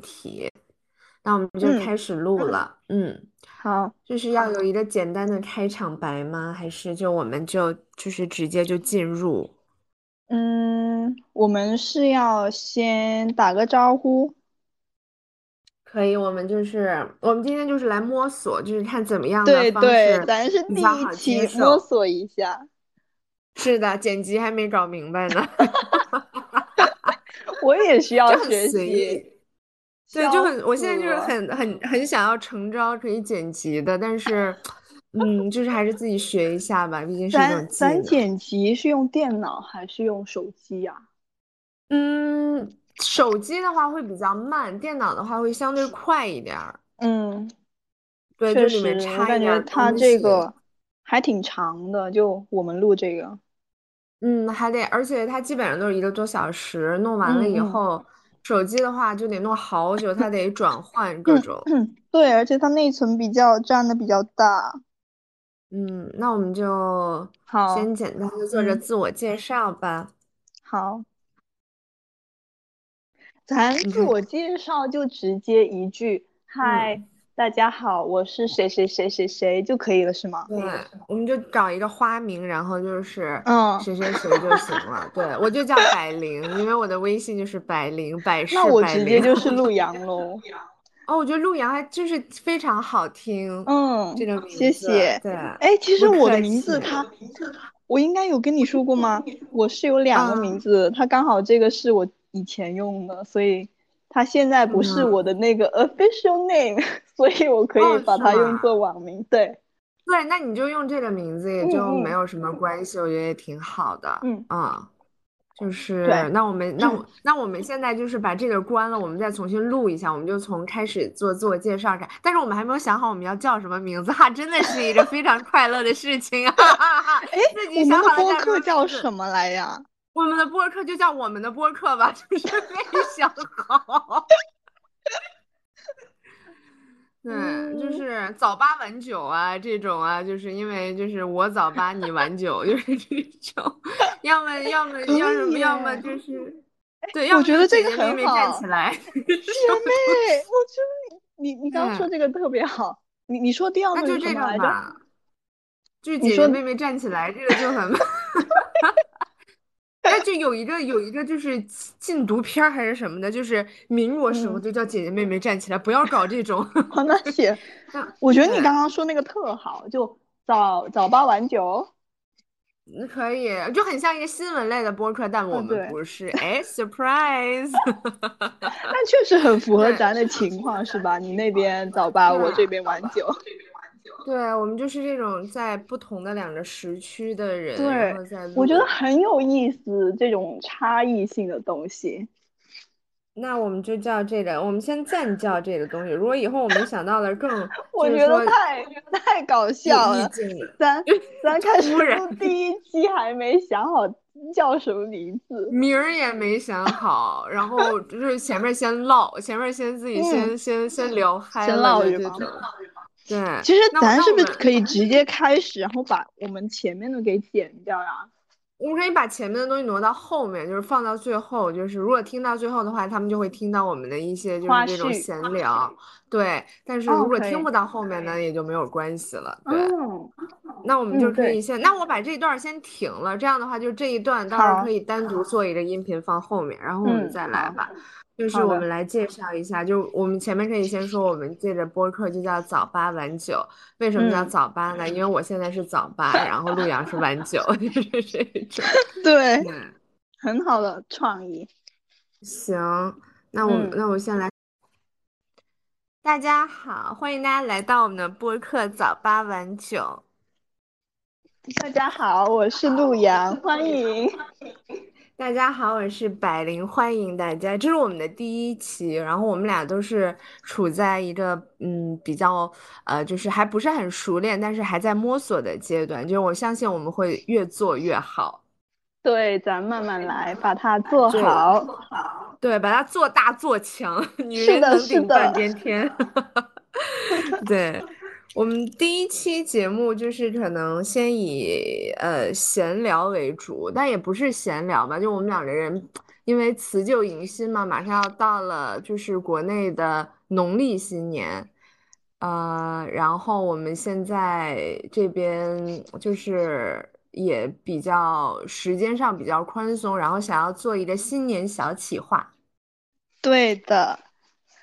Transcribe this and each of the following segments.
题，那我们就开始录了。嗯，好，就是要有一个简单的开场白吗？还是就我们就就是直接就进入？嗯，我们是要先打个招呼。可以，我们就是我们今天就是来摸索，就是看怎么样的方式咱是第一期摸索一下。是的，剪辑还没搞明白呢。我也需要学习。对，就很，我现在就是很很很想要成招可以剪辑的，但是，嗯，就是还是自己学一下吧，毕竟是一种咱剪辑是用电脑还是用手机呀？嗯，手机的话会比较慢，电脑的话会相对快一点儿。嗯，对，确实，我感觉它这个还挺长的，就我们录这个。嗯，还得，而且它基本上都是一个多小时，弄完了以后，手机的话就得弄好久，它得转换各种。对，而且它内存比较占的比较大。嗯，那我们就好先简单的做着自我介绍吧。好，咱自我介绍就直接一句嗨。大家好，我是谁谁谁谁谁就可以了，是吗？对，我们就找一个花名，然后就是嗯谁谁谁就行了。对，我就叫百灵，因为我的微信就是百灵百世。那我直接就是陆 阳喽。哦，我觉得陆阳还就是非常好听。嗯，这个名字。谢谢。对，哎，其实我的名字他，我应该有跟你说过吗？我是有两个名字，他刚好这个是我以前用的，所以。他现在不是我的那个 official name，所以我可以把它用作网名。对，对，那你就用这个名字，也就没有什么关系，我觉得也挺好的。嗯嗯，就是那我们那我 那我们现在就是把这个关了，我们再重新录一下，我们就从开始做自我介绍开。但是我们还没有想好我们要叫什么名字哈，真的是一个非常快乐的事情啊！哎，我们的播客叫什么来呀？我们的播客就叫我们的播客吧，就是没想好。对，就是早八晚九啊，这种啊，就是因为就是我早八你晚九，就是 这种。要么要么要什么，要么就是对。我觉得这个很好。站起来，姐妹，我觉得你你你刚刚说这个特别好。你你说第二个是什么来着？就是姐姐妹妹站起来，这个就很。那就有一个有一个就是禁毒片还是什么的，就是民国时候就叫姐姐妹妹站起来，不要搞这种。那 行，我觉得你刚刚说那个特好，就早早八晚九，可以，就很像一个新闻类的播客，但我们不是。哎，surprise！那确实很符合咱的情况，是吧？你那边早八，我这边晚九。对我们就是这种在不同的两个时区的人，对，我觉得很有意思，这种差异性的东西。那我们就叫这个，我们先暂叫这个东西。如果以后我们想到了更，我觉得太太搞笑了。咱咱开始录第一期还没想好叫什么名字，名儿也没想好，然后就是前面先唠，前面先自己先先先聊嗨了这种。对，其实咱是不是可以直接开始，然后把我们前面的给剪掉呀？我们可以把前面的东西挪到后面，就是放到最后。就是如果听到最后的话，他们就会听到我们的一些就是这种闲聊。对，但是如果听不到后面呢，也就没有关系了。对，那我们就可以先，那我把这段先停了，这样的话，就这一段到时候可以单独做一个音频放后面，然后我们再来吧。就是我们来介绍一下，就我们前面可以先说，我们借着播客就叫早八晚九。为什么叫早八呢？因为我现在是早八，然后陆阳是晚九，就是这种。对，很好的创意。行，那我那我先来。大家好，欢迎大家来到我们的播客早八晚九。大家好，我是陆阳，欢迎。大家好，我是百灵，欢迎大家。这是我们的第一期，然后我们俩都是处在一个嗯比较呃，就是还不是很熟练，但是还在摸索的阶段。就是我相信我们会越做越好。对，咱慢慢来，把它做好。对，把它做大做强，女人能顶半边天。对。我们第一期节目就是可能先以呃闲聊为主，但也不是闲聊吧，就我们两个人因为辞旧迎新嘛，马上要到了，就是国内的农历新年，呃，然后我们现在这边就是也比较时间上比较宽松，然后想要做一个新年小企划。对的，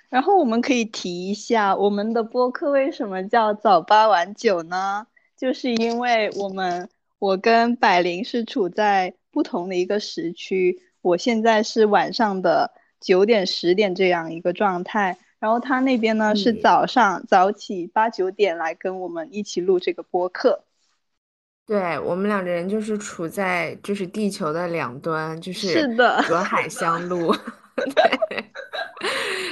然后我们可以提一下，我们的播客为什么叫早八晚九呢？就是因为我们我跟百灵是处在不同的一个时区。我现在是晚上的九点十点这样一个状态，然后他那边呢是早上早起八九点来跟我们一起录这个播客。对我们两个人就是处在就是地球的两端，就是是的隔海相 录，对，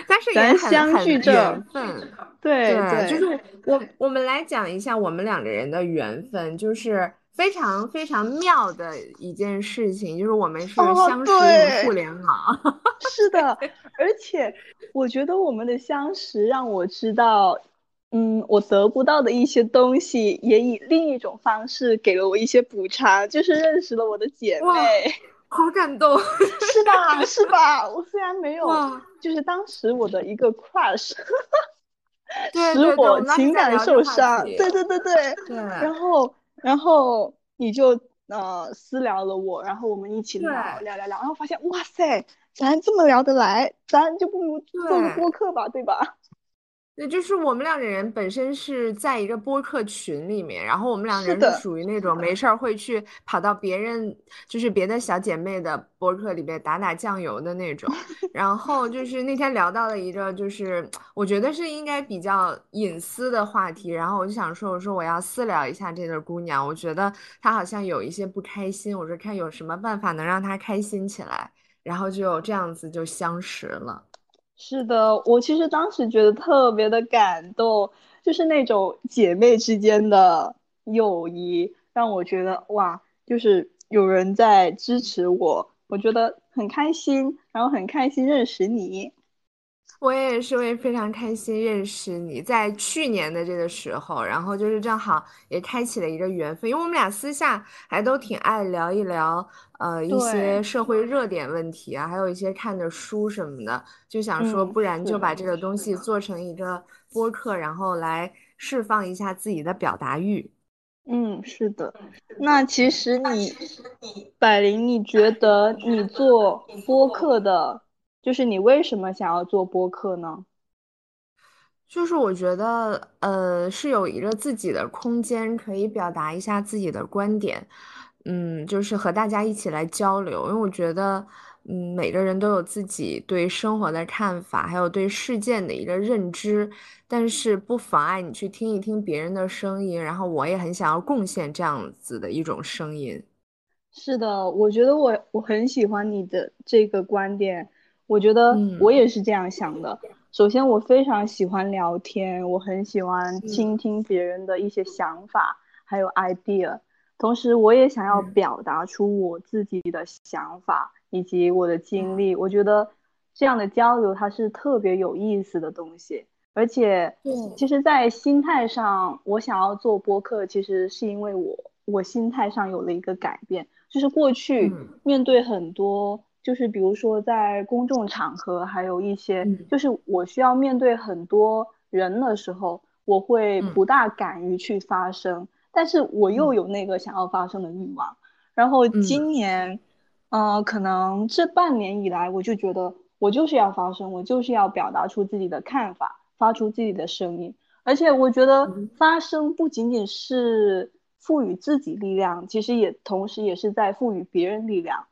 但是也很很缘分，对对，就是我我们来讲一下我们两个人的缘分，就是。非常非常妙的一件事情，就是我们是相识于互联网。是的，而且我觉得我们的相识让我知道，嗯，我得不到的一些东西，也以另一种方式给了我一些补偿，就是认识了我的姐妹。好感动，是吧？是吧？我虽然没有，就是当时我的一个 crush，使我情感受伤。对对对对对，然后。然后你就呃私聊了我，然后我们一起聊聊聊聊，然后发现哇塞，咱这么聊得来，咱就不如做个播客吧，对吧？对，就是我们两个人本身是在一个播客群里面，然后我们两个人是属于那种没事儿会去跑到别人就是别的小姐妹的播客里面打打酱油的那种。然后就是那天聊到了一个就是我觉得是应该比较隐私的话题，然后我就想说，我说我要私聊一下这个姑娘，我觉得她好像有一些不开心，我说看有什么办法能让她开心起来，然后就这样子就相识了。是的，我其实当时觉得特别的感动，就是那种姐妹之间的友谊，让我觉得哇，就是有人在支持我，我觉得很开心，然后很开心认识你。我也是，我也非常开心认识你，在去年的这个时候，然后就是正好也开启了一个缘分，因为我们俩私下还都挺爱聊一聊，呃，一些社会热点问题啊，还有一些看的书什么的，就想说，不然就把这个东西做成一个播客，然后来释放一下自己的表达欲。嗯，是的。那其实你，百灵，你觉得你做播客的？就是你为什么想要做播客呢？就是我觉得，呃，是有一个自己的空间，可以表达一下自己的观点，嗯，就是和大家一起来交流。因为我觉得，嗯，每个人都有自己对生活的看法，还有对事件的一个认知，但是不妨碍你去听一听别人的声音。然后我也很想要贡献这样子的一种声音。是的，我觉得我我很喜欢你的这个观点。我觉得我也是这样想的。首先，我非常喜欢聊天，我很喜欢倾听别人的一些想法，还有 idea。同时，我也想要表达出我自己的想法以及我的经历。我觉得这样的交流它是特别有意思的东西。而且，其实，在心态上，我想要做播客，其实是因为我我心态上有了一个改变，就是过去面对很多。就是比如说在公众场合，还有一些，就是我需要面对很多人的时候，我会不大敢于去发声，但是我又有那个想要发声的欲望。然后今年，嗯，可能这半年以来，我就觉得我就是要发声，我就是要表达出自己的看法，发出自己的声音。而且我觉得发声不仅仅是赋予自己力量，其实也同时也是在赋予别人力量。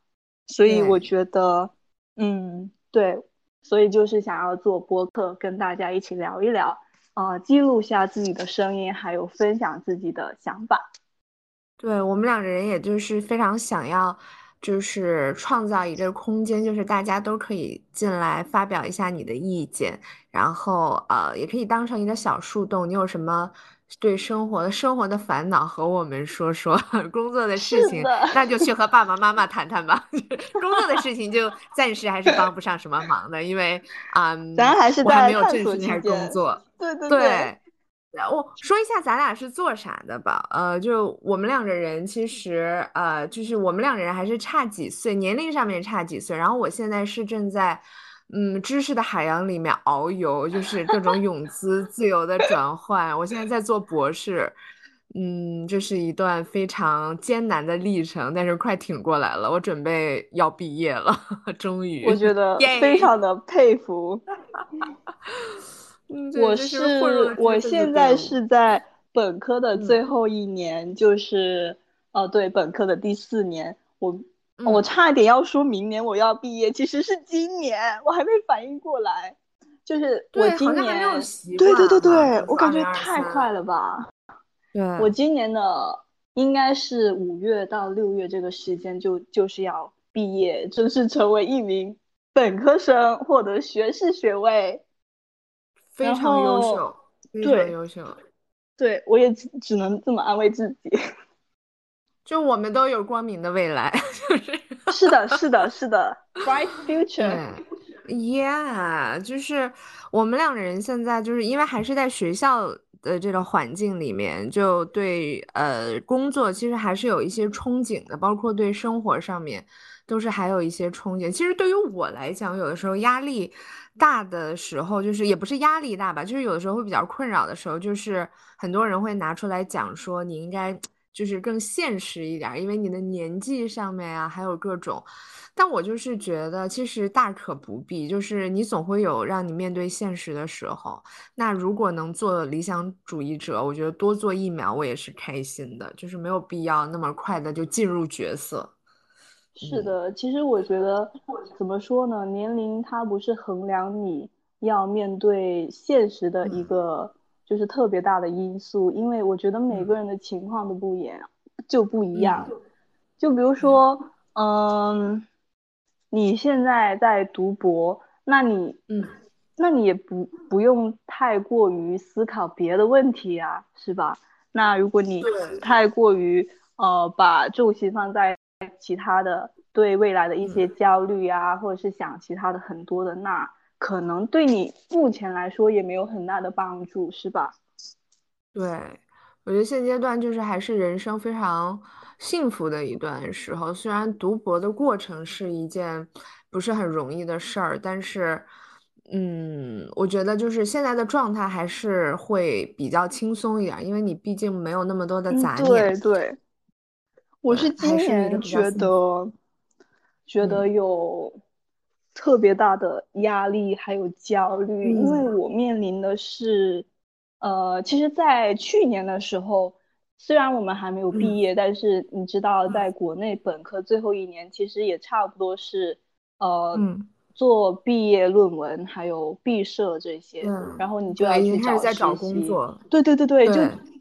所以我觉得，嗯，对，所以就是想要做播客，跟大家一起聊一聊，啊，记录下自己的声音，还有分享自己的想法。对我们两个人，也就是非常想要，就是创造一个空间，就是大家都可以进来发表一下你的意见，然后呃，也可以当成一个小树洞，你有什么？对生活的生活的烦恼和我们说说，工作的事情那就去和爸爸妈妈谈谈吧。工作的事情就暂时还是帮不上什么忙的，因为啊，咱还是在没有正式开始工作。对对对。我说一下咱俩是做啥的吧。呃，就我们两个人其实呃，就是我们两个人还是差几岁，年龄上面差几岁。然后我现在是正在嗯知识的海洋里面遨游，就是各种泳姿自由的转换。我现在在做博士。嗯，这是一段非常艰难的历程，但是快挺过来了。我准备要毕业了，终于。我觉得非常的佩服。我是我现在是在本科的最后一年，就是呃，对，本科的第四年。我我差点要说明年我要毕业，其实是今年，我还没反应过来。就是我今年，对对对对，我感觉太快了吧。我今年的应该是五月到六月这个时间就就是要毕业，正式成为一名本科生，获得学士学位，非常优秀，非常优秀。对，我也只只能这么安慰自己。就我们都有光明的未来，就是是的，是的，是的，bright future。Yeah，就是我们两个人现在就是因为还是在学校。的这个环境里面，就对呃工作其实还是有一些憧憬的，包括对生活上面都是还有一些憧憬。其实对于我来讲，有的时候压力大的时候，就是也不是压力大吧，就是有的时候会比较困扰的时候，就是很多人会拿出来讲说你应该就是更现实一点，因为你的年纪上面啊，还有各种。但我就是觉得，其实大可不必。就是你总会有让你面对现实的时候。那如果能做理想主义者，我觉得多做一秒，我也是开心的。就是没有必要那么快的就进入角色。是的，其实我觉得怎么说呢？年龄它不是衡量你要面对现实的一个就是特别大的因素，因为我觉得每个人的情况都不一样，就不一样。就比如说，嗯。你现在在读博，那你嗯，那你也不不用太过于思考别的问题啊，是吧？那如果你太过于呃把重心放在其他的对未来的一些焦虑啊，或者是想其他的很多的，那可能对你目前来说也没有很大的帮助，是吧？对，我觉得现阶段就是还是人生非常。幸福的一段时候，虽然读博的过程是一件不是很容易的事儿，但是，嗯，我觉得就是现在的状态还是会比较轻松一点，因为你毕竟没有那么多的杂念。对对，我是今年觉得觉得有特别大的压力还有焦虑，因为我面临的是，呃，其实，在去年的时候。虽然我们还没有毕业，但是你知道，在国内本科最后一年，其实也差不多是，呃，做毕业论文，还有毕设这些，然后你就要去找在找工作。对对对对，就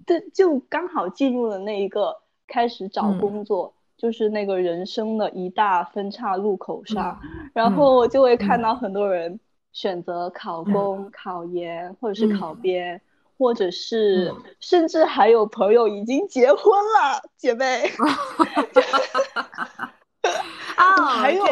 对，就刚好进入了那一个开始找工作，就是那个人生的一大分岔路口上，然后就会看到很多人选择考公、考研或者是考编。或者是，甚至还有朋友已经结婚了，姐妹。啊，还有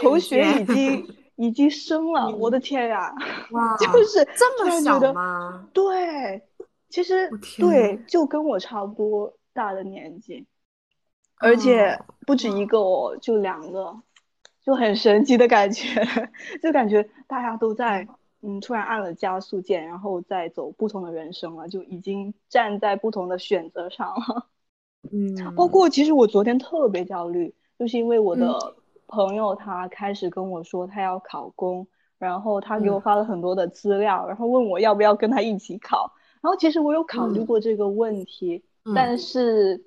同学已经 已经生了，我的天呀！哇，就是这么小吗？对，其实对，就跟我差不多大的年纪，而且不止一个哦，就两个，就很神奇的感觉，就感觉大家都在。嗯，突然按了加速键，然后再走不同的人生了，就已经站在不同的选择上了。嗯，包括其实我昨天特别焦虑，就是因为我的朋友他开始跟我说他要考公，然后他给我发了很多的资料，然后问我要不要跟他一起考。然后其实我有考虑过这个问题，但是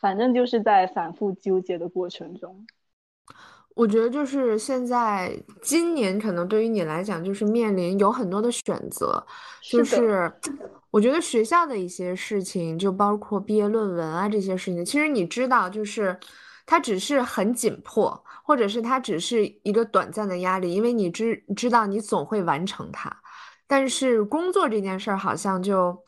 反正就是在反复纠结的过程中。我觉得就是现在今年可能对于你来讲，就是面临有很多的选择，就是我觉得学校的一些事情，就包括毕业论文啊这些事情，其实你知道，就是它只是很紧迫，或者是它只是一个短暂的压力，因为你知知道你总会完成它，但是工作这件事儿好像就。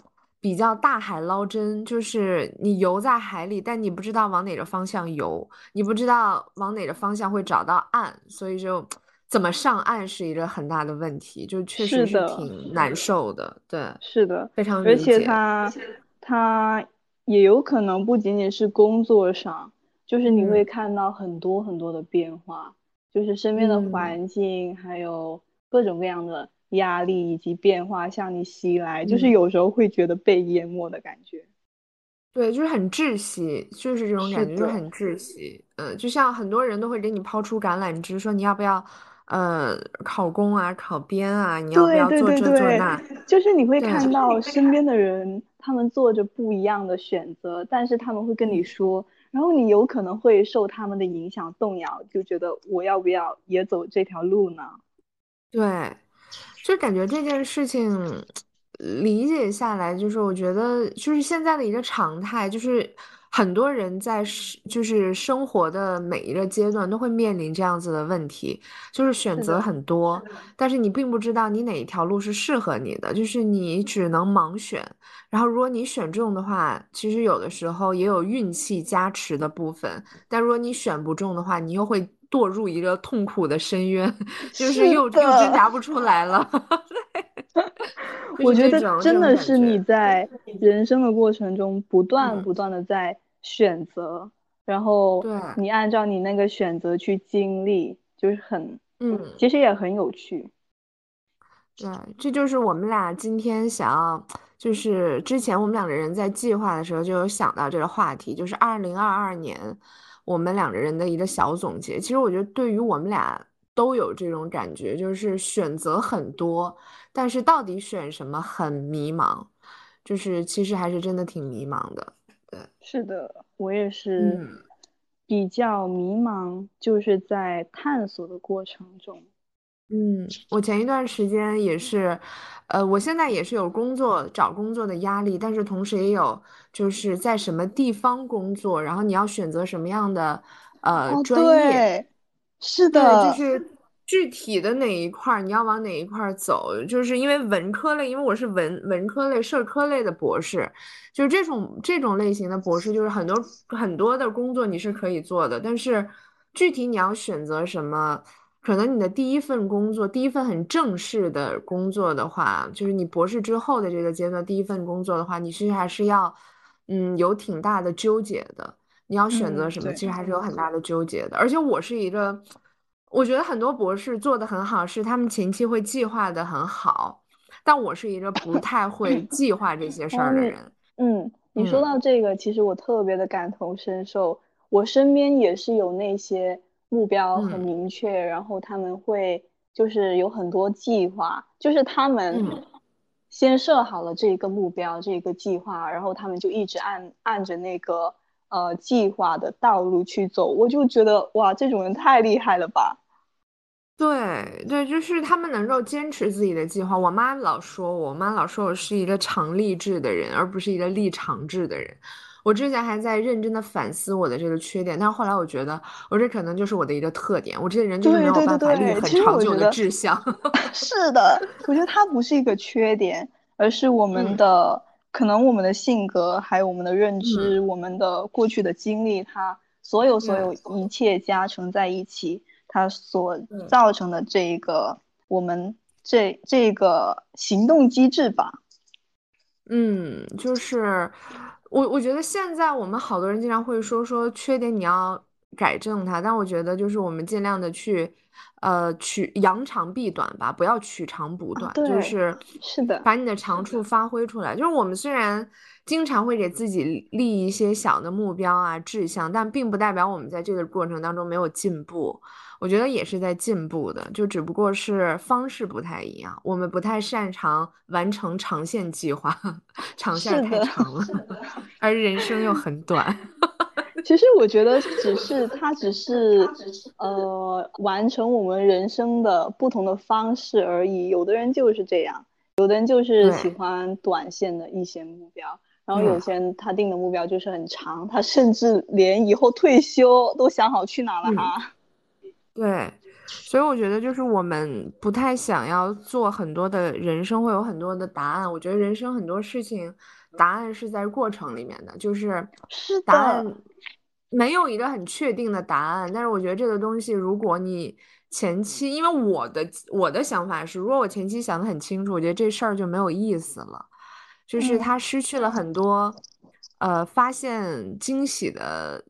比较大海捞针，就是你游在海里，但你不知道往哪个方向游，你不知道往哪个方向会找到岸，所以就怎么上岸是一个很大的问题，就确实是挺难受的。对，是的，非常理解。而且他他也有可能不仅仅是工作上，就是你会看到很多很多的变化，就是身边的环境还有各种各样的压力以及变化向你袭来，就是有时候会觉得被淹没的感觉。对，就是很窒息，就是这种感觉，就是很窒息。嗯，就像很多人都会给你抛出橄榄枝，说你要不要，呃，考公啊，考编啊，你要不要做这做那？就是你会看到身边的人，他们做着不一样的选择，但是他们会跟你说，然后你有可能会受他们的影响动摇，就觉得我要不要也走这条路呢？对，就感觉这件事情。理解下来，就是我觉得，就是现在的一个常态，就是很多人在就是生活的每一个阶段都会面临这样子的问题，就是选择很多，但是你并不知道你哪一条路是适合你的，就是你只能盲选。然后如果你选中的话，其实有的时候也有运气加持的部分，但如果你选不中的话，你又会堕入一个痛苦的深渊，就是又又挣扎不出来了。我觉得真的是你在人生的过程中不断不断的在选择，然后你按照你那个选择去经历，就是很嗯，其实也很有趣。对，这就是我们俩今天想要，就是之前我们两个人在计划的时候就有想到这个话题，就是二零二二年我们两个人的一个小总结。其实我觉得对于我们俩都有这种感觉，就是选择很多。但是到底选什么很迷茫，就是其实还是真的挺迷茫的。对，是的，我也是比较迷茫，就是在探索的过程中。嗯，我前一段时间也是，呃，我现在也是有工作找工作的压力，但是同时也有就是在什么地方工作，然后你要选择什么样的呃专业。是的，就是。具体的哪一块儿，你要往哪一块儿走？就是因为文科类，因为我是文文科类、社科类的博士，就是这种这种类型的博士，就是很多很多的工作你是可以做的，但是具体你要选择什么，可能你的第一份工作，第一份很正式的工作的话，就是你博士之后的这个阶段第一份工作的话，你其实还是要，嗯，有挺大的纠结的。你要选择什么，其实还是有很大的纠结的。而且我是一个。我觉得很多博士做的很好，是他们前期会计划的很好，但我是一个不太会 计划这些事儿的人。嗯，你说到这个，其实我特别的感同身受。我身边也是有那些目标很明确，然后他们会就是有很多计划，就是他们先设好了这个目标、这个计划，然后他们就一直按按着那个。呃，计划的道路去走，我就觉得哇，这种人太厉害了吧！对对，就是他们能够坚持自己的计划。我妈老说，我妈老说我是一个长立志的人，而不是一个立长志的人。我之前还在认真的反思我的这个缺点，但是后来我觉得，我这可能就是我的一个特点。我这个人就是没有办法立很长久的志向。是的，我觉得它不是一个缺点，而是我们的。可能我们的性格，还有我们的认知，我们的过去的经历，它所有所有一切加成在一起，它所造成的这一个我们这这个行动机制吧。嗯，就是我我觉得现在我们好多人经常会说说缺点你要改正它，但我觉得就是我们尽量的去。呃，取扬长避短吧，不要取长补短，就是是的，把你的长处发挥出来。就是我们虽然经常会给自己立一些小的目标啊、志向，但并不代表我们在这个过程当中没有进步。我觉得也是在进步的，就只不过是方式不太一样。我们不太擅长完成长线计划，长线太长了，而人生又很短。其实我觉得只是他只是呃完成我们人生的不同的方式而已。有的人就是这样，有的人就是喜欢短线的一些目标，然后有些人他定的目标就是很长，他甚至连以后退休都想好去哪了哈。对，所以我觉得就是我们不太想要做很多的人生会有很多的答案。我觉得人生很多事情答案是在过程里面的，就是答案。没有一个很确定的答案，但是我觉得这个东西，如果你前期，因为我的我的想法是，如果我前期想的很清楚，我觉得这事儿就没有意思了，就是他失去了很多，呃，发现惊喜的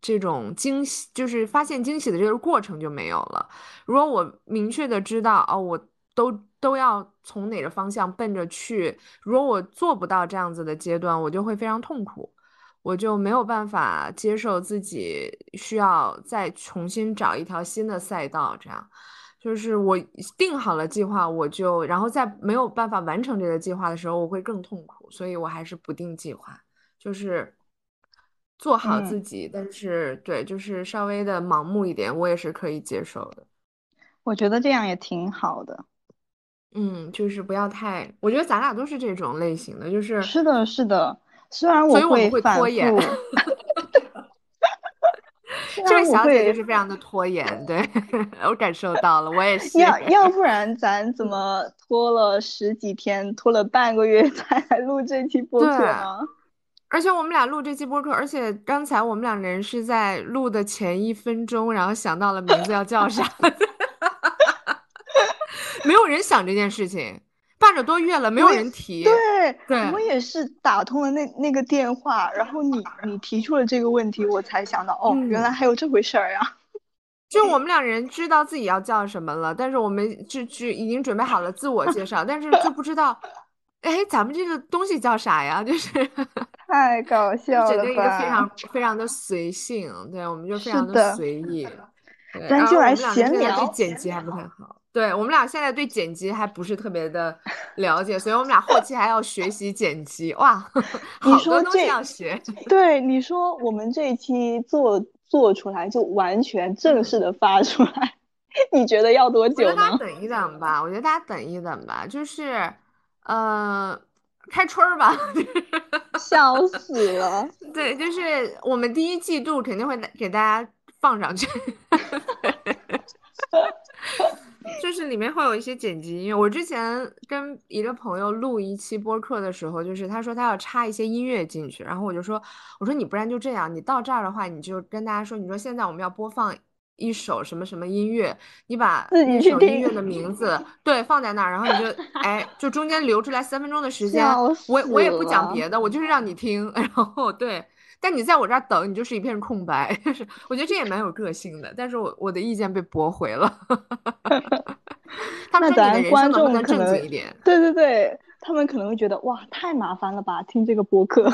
这种惊喜，就是发现惊喜的这个过程就没有了。如果我明确的知道，哦，我都都要从哪个方向奔着去，如果我做不到这样子的阶段，我就会非常痛苦。我就没有办法接受自己需要再重新找一条新的赛道，这样就是我定好了计划，我就然后在没有办法完成这个计划的时候，我会更痛苦，所以我还是不定计划，就是做好自己，但是对，就是稍微的盲目一点，我也是可以接受的。我觉得这样也挺好的，嗯，就是不要太，我觉得咱俩都是这种类型的，就是是的，是的。虽然我会拖延，这位小姐就是非常的拖延，对 我感受到了，我也是。要 要不然咱怎么拖了十几天，拖了半个月才来录这期播客呢？而且我们俩录这期播客，而且刚才我们两个人是在录的前一分钟，然后想到了名字要叫啥，没有人想这件事情。半个多月了，没有人提。对，对我也是打通了那那个电话，然后你你提出了这个问题，我才想到，哦，原来还有这回事儿呀。就我们两人知道自己要叫什么了，但是我们就就已经准备好了自我介绍，但是就不知道，哎，咱们这个东西叫啥呀？就是 太搞笑了，整个一个非常非常的随性，对，我们就非常的随意。咱就来闲聊，对剪辑还不太好。对我们俩现在对剪辑还不是特别的了解，所以我们俩后期还要学习剪辑。哇，好多东西要学。对，你说我们这一期做做出来就完全正式的发出来，你觉得要多久呢？大家等一等吧，我觉得大家等一等吧，就是呃，开春儿吧。笑死了。对，就是我们第一季度肯定会给大家放上去。就是里面会有一些剪辑音乐。我之前跟一个朋友录一期播客的时候，就是他说他要插一些音乐进去，然后我就说，我说你不然就这样，你到这儿的话，你就跟大家说，你说现在我们要播放一首什么什么音乐，你把那首音乐的名字对放在那儿，然后你就 哎，就中间留出来三分钟的时间，我我也不讲别的，我就是让你听，然后对。但你在我这儿等，你就是一片空白。就 是我觉得这也蛮有个性的，但是我我的意见被驳回了。他们说你的人生能不能正经一点？对对对，他们可能会觉得哇，太麻烦了吧，听这个播客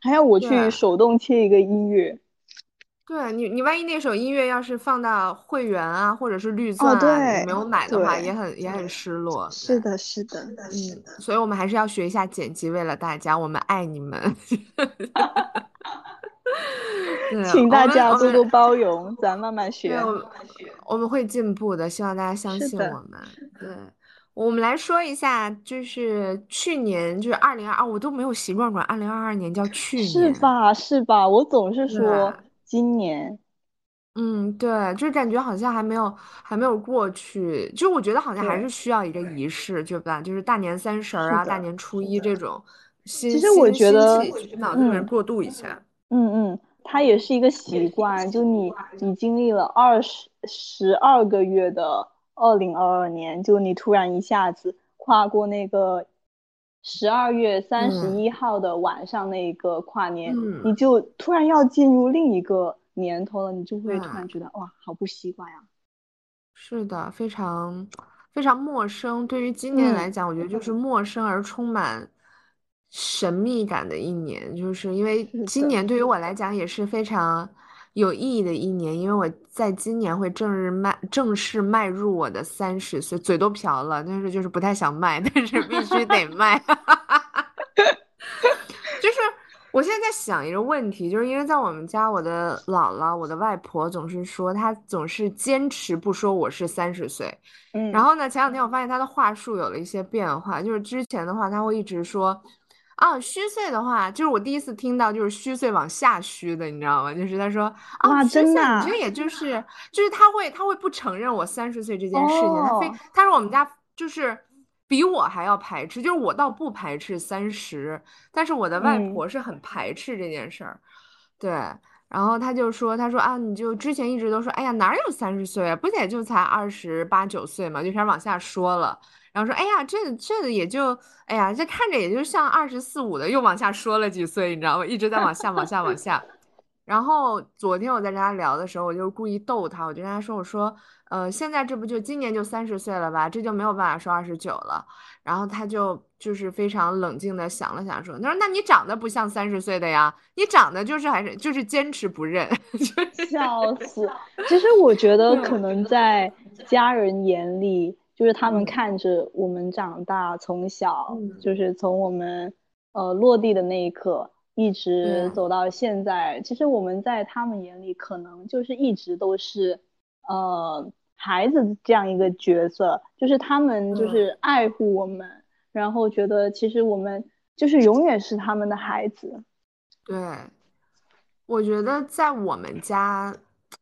还要我去手动切一个音乐。对你，你万一那首音乐要是放到会员啊，或者是绿钻啊，你没有买的话，也很也很失落。是的，是的，嗯，所以我们还是要学一下剪辑，为了大家，我们爱你们。请大家多多包容，咱慢慢学。我们会进步的，希望大家相信我们。对，我们来说一下，就是去年，就是二零二二，我都没有习惯管二零二二年叫去年，是吧？是吧？我总是说今年。嗯，对，就是感觉好像还没有还没有过去，就我觉得好像还是需要一个仪式，对吧？就是大年三十啊，大年初一这种新。其实我觉得，脑子里面过渡一下。嗯嗯，它也是一个习惯。就你，你经历了二十十二个月的二零二二年，就你突然一下子跨过那个十二月三十一号的晚上那一个跨年，你就突然要进入另一个年头了，你就会突然觉得哇，好不习惯呀。是的，非常非常陌生。对于今年来讲，我觉得就是陌生而充满。神秘感的一年，就是因为今年对于我来讲也是非常有意义的一年，因为我在今年会正日迈正式迈入我的三十岁，嘴都瓢了，但是就是不太想迈，但是必须得迈。就是我现在在想一个问题，就是因为在我们家，我的姥姥、我的外婆总是说，她总是坚持不说我是三十岁。嗯，然后呢，前两天我发现她的话术有了一些变化，就是之前的话，她会一直说。啊，虚岁的话，就是我第一次听到，就是虚岁往下虚的，你知道吗？就是他说啊，虚岁，你这也就是，就是他会，他会不承认我三十岁这件事情，他非他说我们家就是比我还要排斥，就是我倒不排斥三十，但是我的外婆是很排斥这件事儿，对，然后他就说：“他说啊，你就之前一直都说，哎呀，哪有三十岁啊，不也就才二十八九岁嘛，就开始往下说了。然后说，哎呀，这这也就，哎呀，这看着也就像二十四五的，又往下说了几岁，你知道吗？一直在往下，往下，往下。然后昨天我在跟他聊的时候，我就故意逗他，我就跟他说，我说。”呃，现在这不就今年就三十岁了吧？这就没有办法说二十九了。然后他就就是非常冷静的想了想，说：“他说那你长得不像三十岁的呀，你长得就是还是就是坚持不认。”笑死！其实我觉得可能在家人眼里，就是他们看着我们长大，从小就是从我们呃落地的那一刻，一直走到现在，其实我们在他们眼里可能就是一直都是呃。孩子这样一个角色，就是他们就是爱护我们，然后觉得其实我们就是永远是他们的孩子。对，我觉得在我们家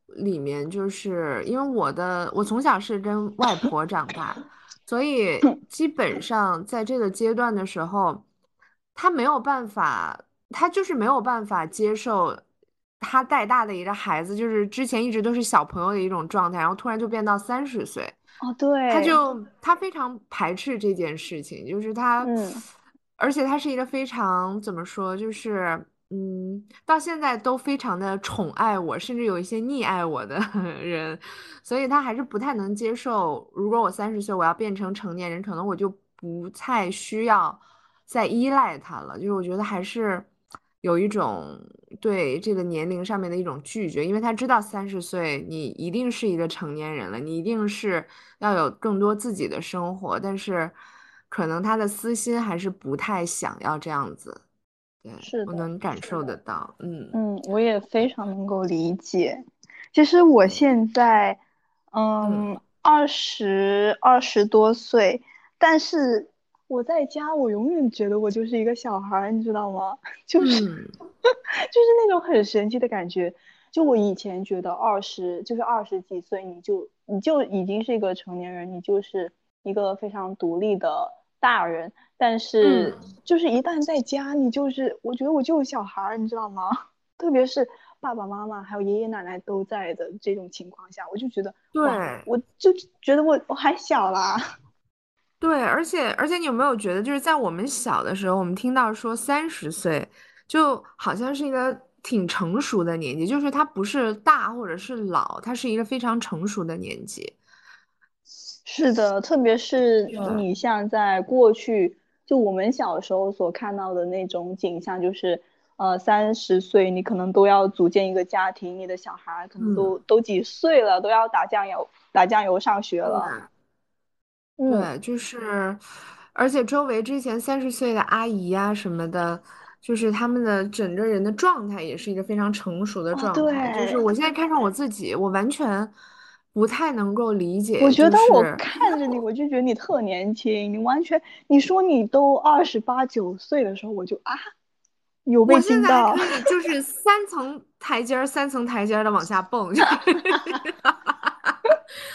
里面，就是因为我的我从小是跟外婆长大，所以基本上在这个阶段的时候，他没有办法，他就是没有办法接受。他带大的一个孩子，就是之前一直都是小朋友的一种状态，然后突然就变到三十岁。哦，对，他就他非常排斥这件事情，就是他，嗯，而且他是一个非常怎么说，就是嗯，到现在都非常的宠爱我，甚至有一些溺爱我的 人，所以他还是不太能接受，如果我三十岁我要变成成年人，可能我就不太需要再依赖他了，就是我觉得还是。有一种对这个年龄上面的一种拒绝，因为他知道三十岁你一定是一个成年人了，你一定是要有更多自己的生活，但是可能他的私心还是不太想要这样子。对，是我能感受得到。嗯嗯，我也非常能够理解。其实我现在，嗯，二十二十多岁，但是。我在家，我永远觉得我就是一个小孩，你知道吗？就是，就是那种很神奇的感觉。就我以前觉得二十，就是二十几岁，你就你就已经是一个成年人，你就是一个非常独立的大人。但是，就是一旦在家，你就是我觉得我就是小孩儿，你知道吗？特别是爸爸妈妈还有爷爷奶奶都在的这种情况下，我就觉得，对，我就觉得我我还小啦。对，而且而且，你有没有觉得，就是在我们小的时候，我们听到说三十岁，就好像是一个挺成熟的年纪，就是他不是大或者是老，他是一个非常成熟的年纪。是的，特别是你像在过去，就我们小时候所看到的那种景象，就是呃三十岁，你可能都要组建一个家庭，你的小孩可能都都几岁了，都要打酱油打酱油上学了。对，就是，而且周围之前三十岁的阿姨呀什么的，就是他们的整个人的状态也是一个非常成熟的状态。就是我现在看上我自己，我完全不太能够理解。我觉得我看着你，我就觉得你特年轻。你完全，你说你都二十八九岁的时候，我就啊，有被惊到。我现在可以就 是三层台阶儿，三层台阶儿的往下蹦。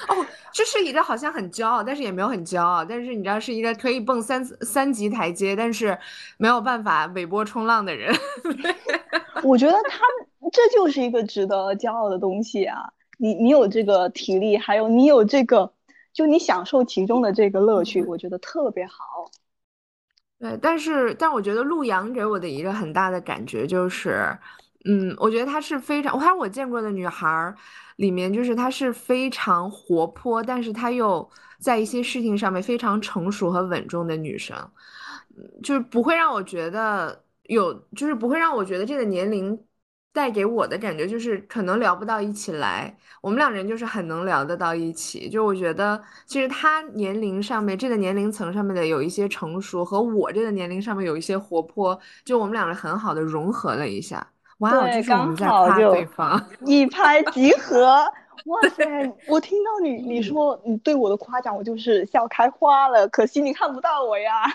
哦。这是一个好像很骄傲，但是也没有很骄傲。但是你知道，是一个可以蹦三三级台阶，但是没有办法尾波冲浪的人。我觉得他这就是一个值得骄傲的东西啊！你你有这个体力，还有你有这个，就你享受其中的这个乐趣，我觉得特别好。对，但是但我觉得陆阳给我的一个很大的感觉就是。嗯，我觉得她是非常，我看我见过的女孩儿里面，就是她是非常活泼，但是她又在一些事情上面非常成熟和稳重的女生，就是不会让我觉得有，就是不会让我觉得这个年龄带给我的感觉就是可能聊不到一起来。我们两人就是很能聊得到一起，就我觉得其实他年龄上面这个年龄层上面的有一些成熟，和我这个年龄上面有一些活泼，就我们两个很好的融合了一下。哇哦，刚好就 一拍即合。哇塞！我听到你你说你对我的夸奖，我就是笑开花了。可惜你看不到我呀。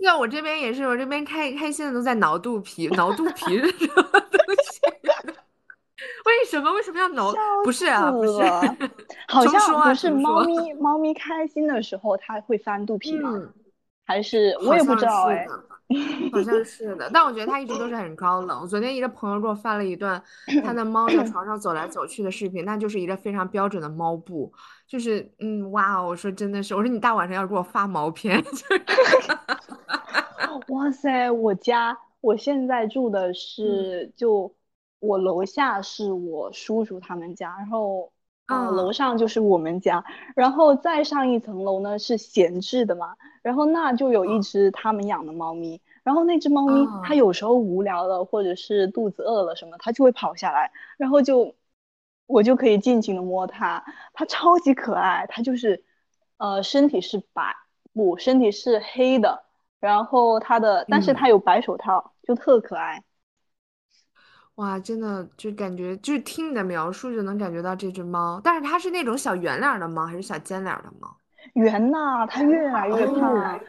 那我这边也是，我这边开开心的都在挠肚皮，挠肚皮是什么东西？为什么？为什么要挠？不是啊，不是。好像不是猫咪，猫咪开心的时候它会翻肚皮吗？还是我也不知道哎，好像是的，但我觉得它一直都是很高冷。昨天一个朋友给我发了一段 他的猫在床上走来走去的视频，那就是一个非常标准的猫步，就是嗯哇哦，我说真的是，我说你大晚上要给我发毛片，哇塞，我家我现在住的是就我楼下是我叔叔他们家，然后。啊，楼上就是我们家，然后再上一层楼呢是闲置的嘛，然后那就有一只他们养的猫咪，然后那只猫咪它有时候无聊了或者是肚子饿了什么，它就会跑下来，然后就我就可以尽情的摸它，它超级可爱，它就是呃身体是白不身体是黑的，然后它的但是它有白手套，就特可爱。哇，真的就感觉就是听你的描述就能感觉到这只猫，但是它是那种小圆脸的猫还是小尖脸的猫？圆呐，它越来越胖。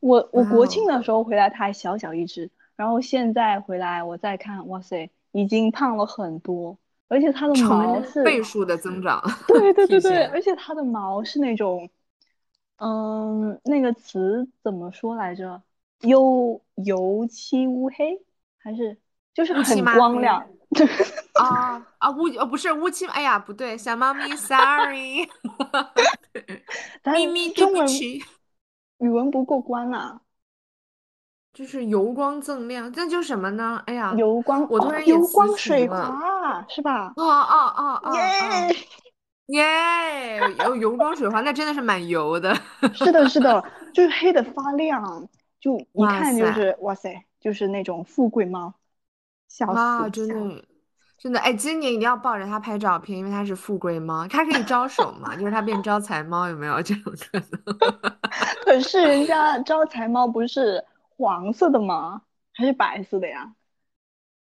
我我国庆的时候回来它还小小一只，然后现在回来我再看，哇塞，已经胖了很多，而且它的毛是倍数的增长。对对对对，而且它的毛是那种，嗯，那个词怎么说来着？油油漆乌黑还是？就是很光亮，啊啊乌哦不是乌漆，哎呀不对，小猫咪，sorry，咪咪中文语文不过关啊，就是油光锃亮，那就什么呢？哎呀，油光，我突然油光水滑是吧？啊啊啊啊！耶耶，油油光水滑，那真的是蛮油的。是的，是的，就是黑的发亮，就一看就是哇塞，就是那种富贵猫。哇，真的，真的，哎，今年一定要抱着它拍照片，因为它是富贵猫，它可以招手嘛，就是它变招财猫，有没有 这种可能？可是人 家招财猫不是黄色的吗？还是白色的呀？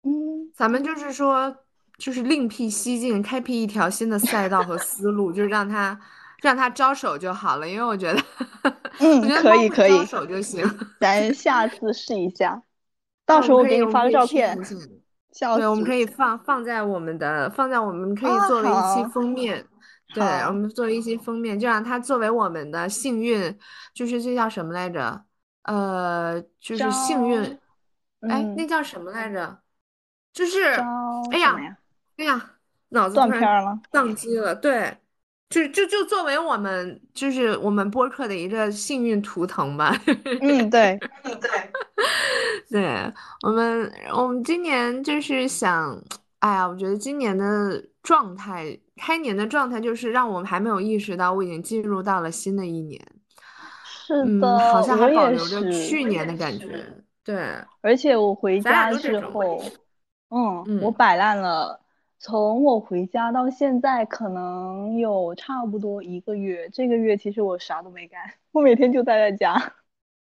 嗯，咱们就是说，就是另辟蹊径，开辟一条新的赛道和思路，就是让他让他招手就好了，因为我觉得，嗯，可以可以，招手就行，咱下次试一下。到时候我给你发个照片，对，我们可以放放在我们的，放在我们可以作为一期封面，对，我们作为一期封面，就让它作为我们的幸运，就是这叫什么来着？呃，就是幸运，哎，那叫什么来着？就是，哎呀，哎呀，脑子断片了，宕机了，对。就就就作为我们就是我们播客的一个幸运图腾吧。嗯，对，对，对我们我们今年就是想，哎呀，我觉得今年的状态，开年的状态就是让我们还没有意识到我已经进入到了新的一年。是的，好像还保留着去年的感觉。对，而且我回家之后，嗯，我摆烂了。从我回家到现在，可能有差不多一个月。这个月其实我啥都没干，我每天就待在家。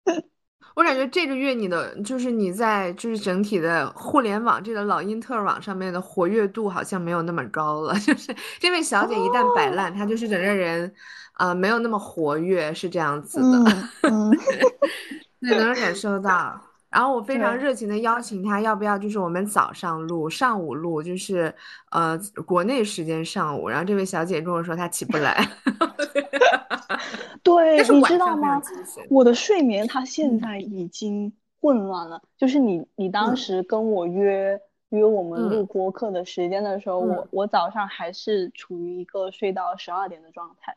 我感觉这个月你的就是你在就是整体的互联网这个老因特网上面的活跃度好像没有那么高了。就是这位小姐一旦摆烂，她就是整个人啊没有那么活跃，是这样子的。你能感受到。然后我非常热情的邀请他，要不要就是我们早上录，上午录，就是呃国内时间上午。然后这位小姐跟我说她起不来，对，你知道吗？我的睡眠它现在已经混乱了。就是你你当时跟我约约我们录播课的时间的时候，我我早上还是处于一个睡到十二点的状态，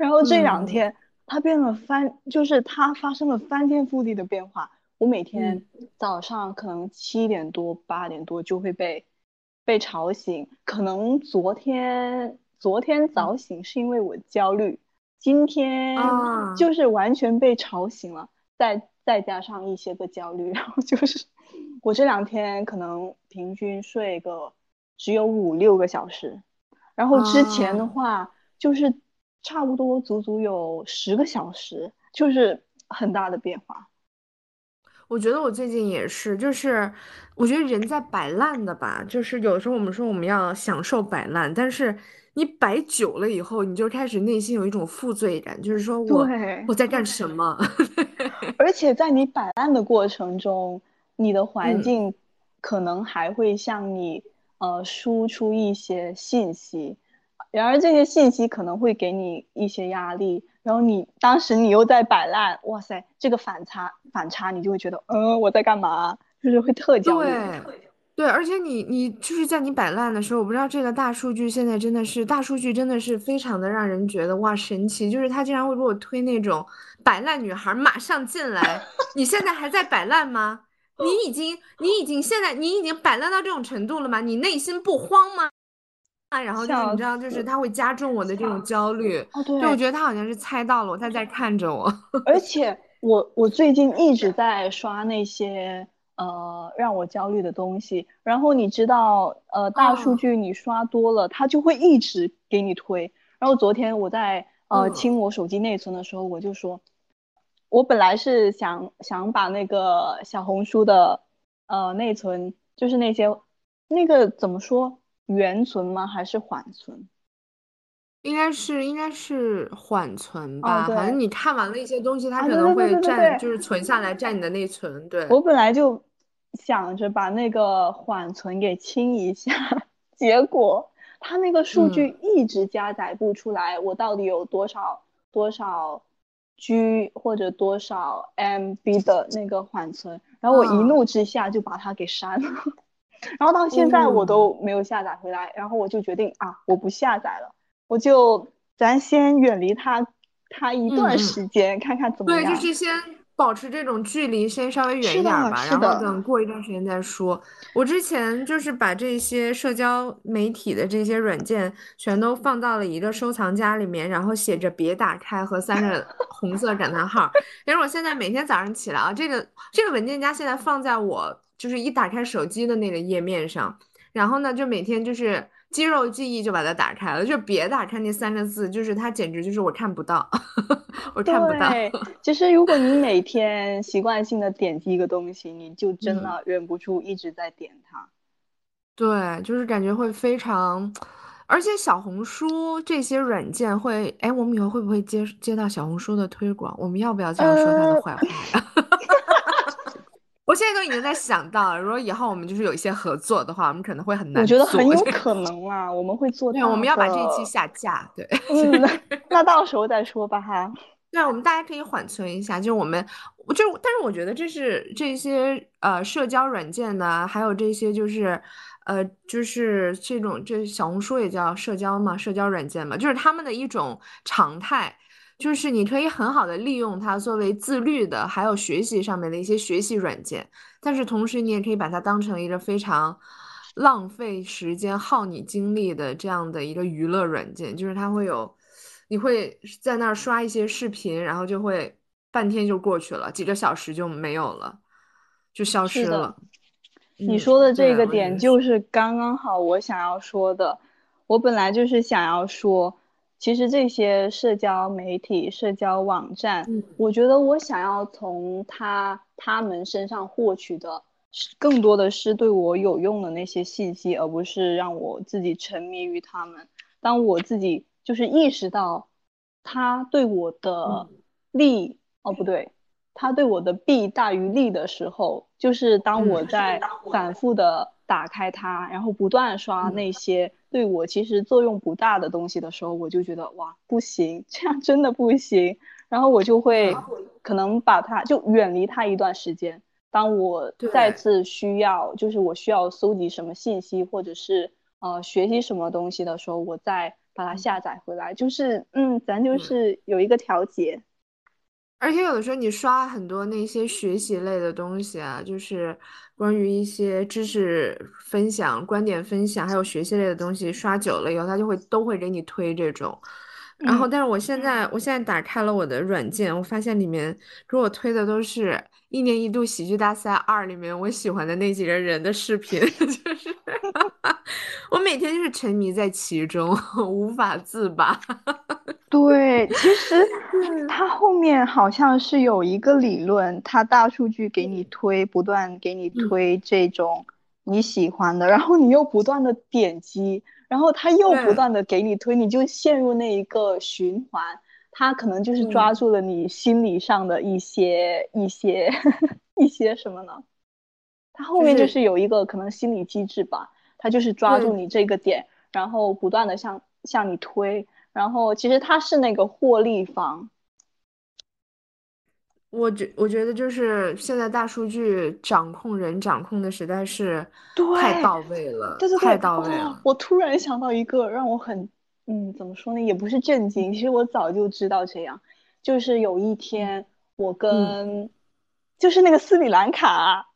然后这两天它变了翻，就是它发生了翻天覆地的变化。我每天早上可能七点多八点多就会被被吵醒，可能昨天昨天早醒是因为我焦虑，今天就是完全被吵醒了，再再加上一些个焦虑，然后就是我这两天可能平均睡个只有五六个小时，然后之前的话就是差不多足足有十个小时，就是很大的变化。我觉得我最近也是，就是我觉得人在摆烂的吧，就是有时候我们说我们要享受摆烂，但是你摆久了以后，你就开始内心有一种负罪感，就是说我我在干什么？而且在你摆烂的过程中，你的环境可能还会向你呃输出一些信息，然而这些信息可能会给你一些压力，然后你当时你又在摆烂，哇塞，这个反差反差，你就会觉得，嗯，我在干嘛？就是会特焦虑。对，而且你你就是在你摆烂的时候，我不知道这个大数据现在真的是大数据，真的是非常的让人觉得哇神奇，就是它竟然会给我推那种摆烂女孩马上进来，你现在还在摆烂吗？你已经你已经现在你已经摆烂到这种程度了吗？你内心不慌吗？啊，然后就是你知道，就是他会加重我的这种焦虑。哦，对，我觉得他好像是猜到了，他在看着我。而且我我最近一直 在刷那些。呃，让我焦虑的东西。然后你知道，呃，大数据你刷多了，它就会一直给你推。然后昨天我在呃清我手机内存的时候，我就说，我本来是想想把那个小红书的呃内存，就是那些那个怎么说，原存吗？还是缓存？应该是应该是缓存吧，反正你看完了一些东西，它可能会占，就是存下来占你的内存。对，我本来就想着把那个缓存给清一下，结果它那个数据一直加载不出来，我到底有多少多少 G 或者多少 MB 的那个缓存，然后我一怒之下就把它给删了，然后到现在我都没有下载回来，然后我就决定啊，我不下载了。我就咱先远离它，它一段时间看看怎么样。对，就是先保持这种距离，先稍微远一点吧，然后等过一段时间再说。我之前就是把这些社交媒体的这些软件全都放到了一个收藏夹里面，然后写着“别打开”和三个 红色感叹号。但是我现在每天早上起来啊，这个这个文件夹现在放在我就是一打开手机的那个页面上，然后呢，就每天就是。肌肉记忆就把它打开了，就别打开那三个字，就是它简直就是我看不到，我看不到。其实如果你每天习惯性的点击一个东西，你就真的忍不住一直在点它。对，就是感觉会非常，而且小红书这些软件会，哎，我们以后会不会接接到小红书的推广？我们要不要这样说他的坏话呀？我现在都已经在想到了，如果以后我们就是有一些合作的话，我们可能会很难。我觉得很有可能啊，我们会做。对，我们要把这一期下架。对 那到时候再说吧哈。对，我们大家可以缓存一下，就是我们，就但是我觉得这是这些呃社交软件呢，还有这些就是呃就是这种这小红书也叫社交嘛，社交软件嘛，就是他们的一种常态。就是你可以很好的利用它作为自律的，还有学习上面的一些学习软件，但是同时你也可以把它当成一个非常浪费时间、耗你精力的这样的一个娱乐软件。就是它会有，你会在那儿刷一些视频，然后就会半天就过去了，几个小时就没有了，就消失了。你说的这个点就是刚刚好我想要说的，我本来就是想要说。其实这些社交媒体、社交网站，我觉得我想要从他他们身上获取的，更多的是对我有用的那些信息，而不是让我自己沉迷于他们。当我自己就是意识到他对我的利，哦不对，他对我的弊大于利的时候，就是当我在反复的打开它，然后不断刷那些。对我其实作用不大的东西的时候，我就觉得哇不行，这样真的不行。然后我就会可能把它就远离它一段时间。当我再次需要，就是我需要搜集什么信息，或者是呃学习什么东西的时候，我再把它下载回来。就是嗯，咱就是有一个调节。而且有的时候你刷很多那些学习类的东西啊，就是关于一些知识分享、观点分享，还有学习类的东西，刷久了以后，它就会都会给你推这种。然后，但是我现在我现在打开了我的软件，我发现里面给我推的都是一年一度喜剧大赛二里面我喜欢的那几个人的视频，就是我每天就是沉迷在其中，无法自拔。对，其实它后面好像是有一个理论，它大数据给你推，不断给你推这种你喜欢的，然后你又不断的点击，然后它又不断的给你推，你就陷入那一个循环。它可能就是抓住了你心理上的一些一些 一些什么呢？他后面就是有一个可能心理机制吧，他就是抓住你这个点，然后不断的向向你推。然后其实他是那个获利方，我觉我觉得就是现在大数据掌控人掌控的实在是太到位了，对对对，太到位了。我突然想到一个让我很嗯，怎么说呢，也不是震惊，其实我早就知道这样。就是有一天我跟就是那个斯里兰卡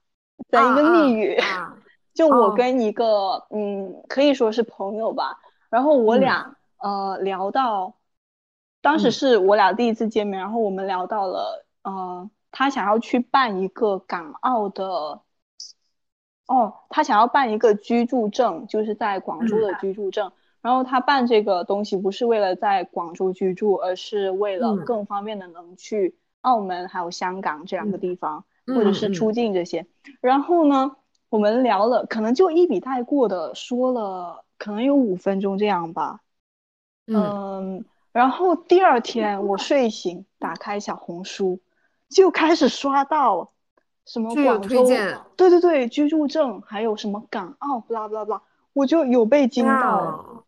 的一个密语，就我跟一个嗯可以说是朋友吧，然后我俩呃聊到，当时是我俩第一次见面，然后我们聊到了。呃，他想要去办一个港澳的，哦，他想要办一个居住证，就是在广州的居住证。然后他办这个东西不是为了在广州居住，而是为了更方便的能去澳门还有香港这两个地方，或者是出境这些。然后呢，我们聊了，可能就一笔带过的说了，可能有五分钟这样吧。嗯，然后第二天我睡醒，打开小红书。就开始刷到什么广州，对对对，居住证，还有什么港澳，不啦不啦不啦，我就有被惊到。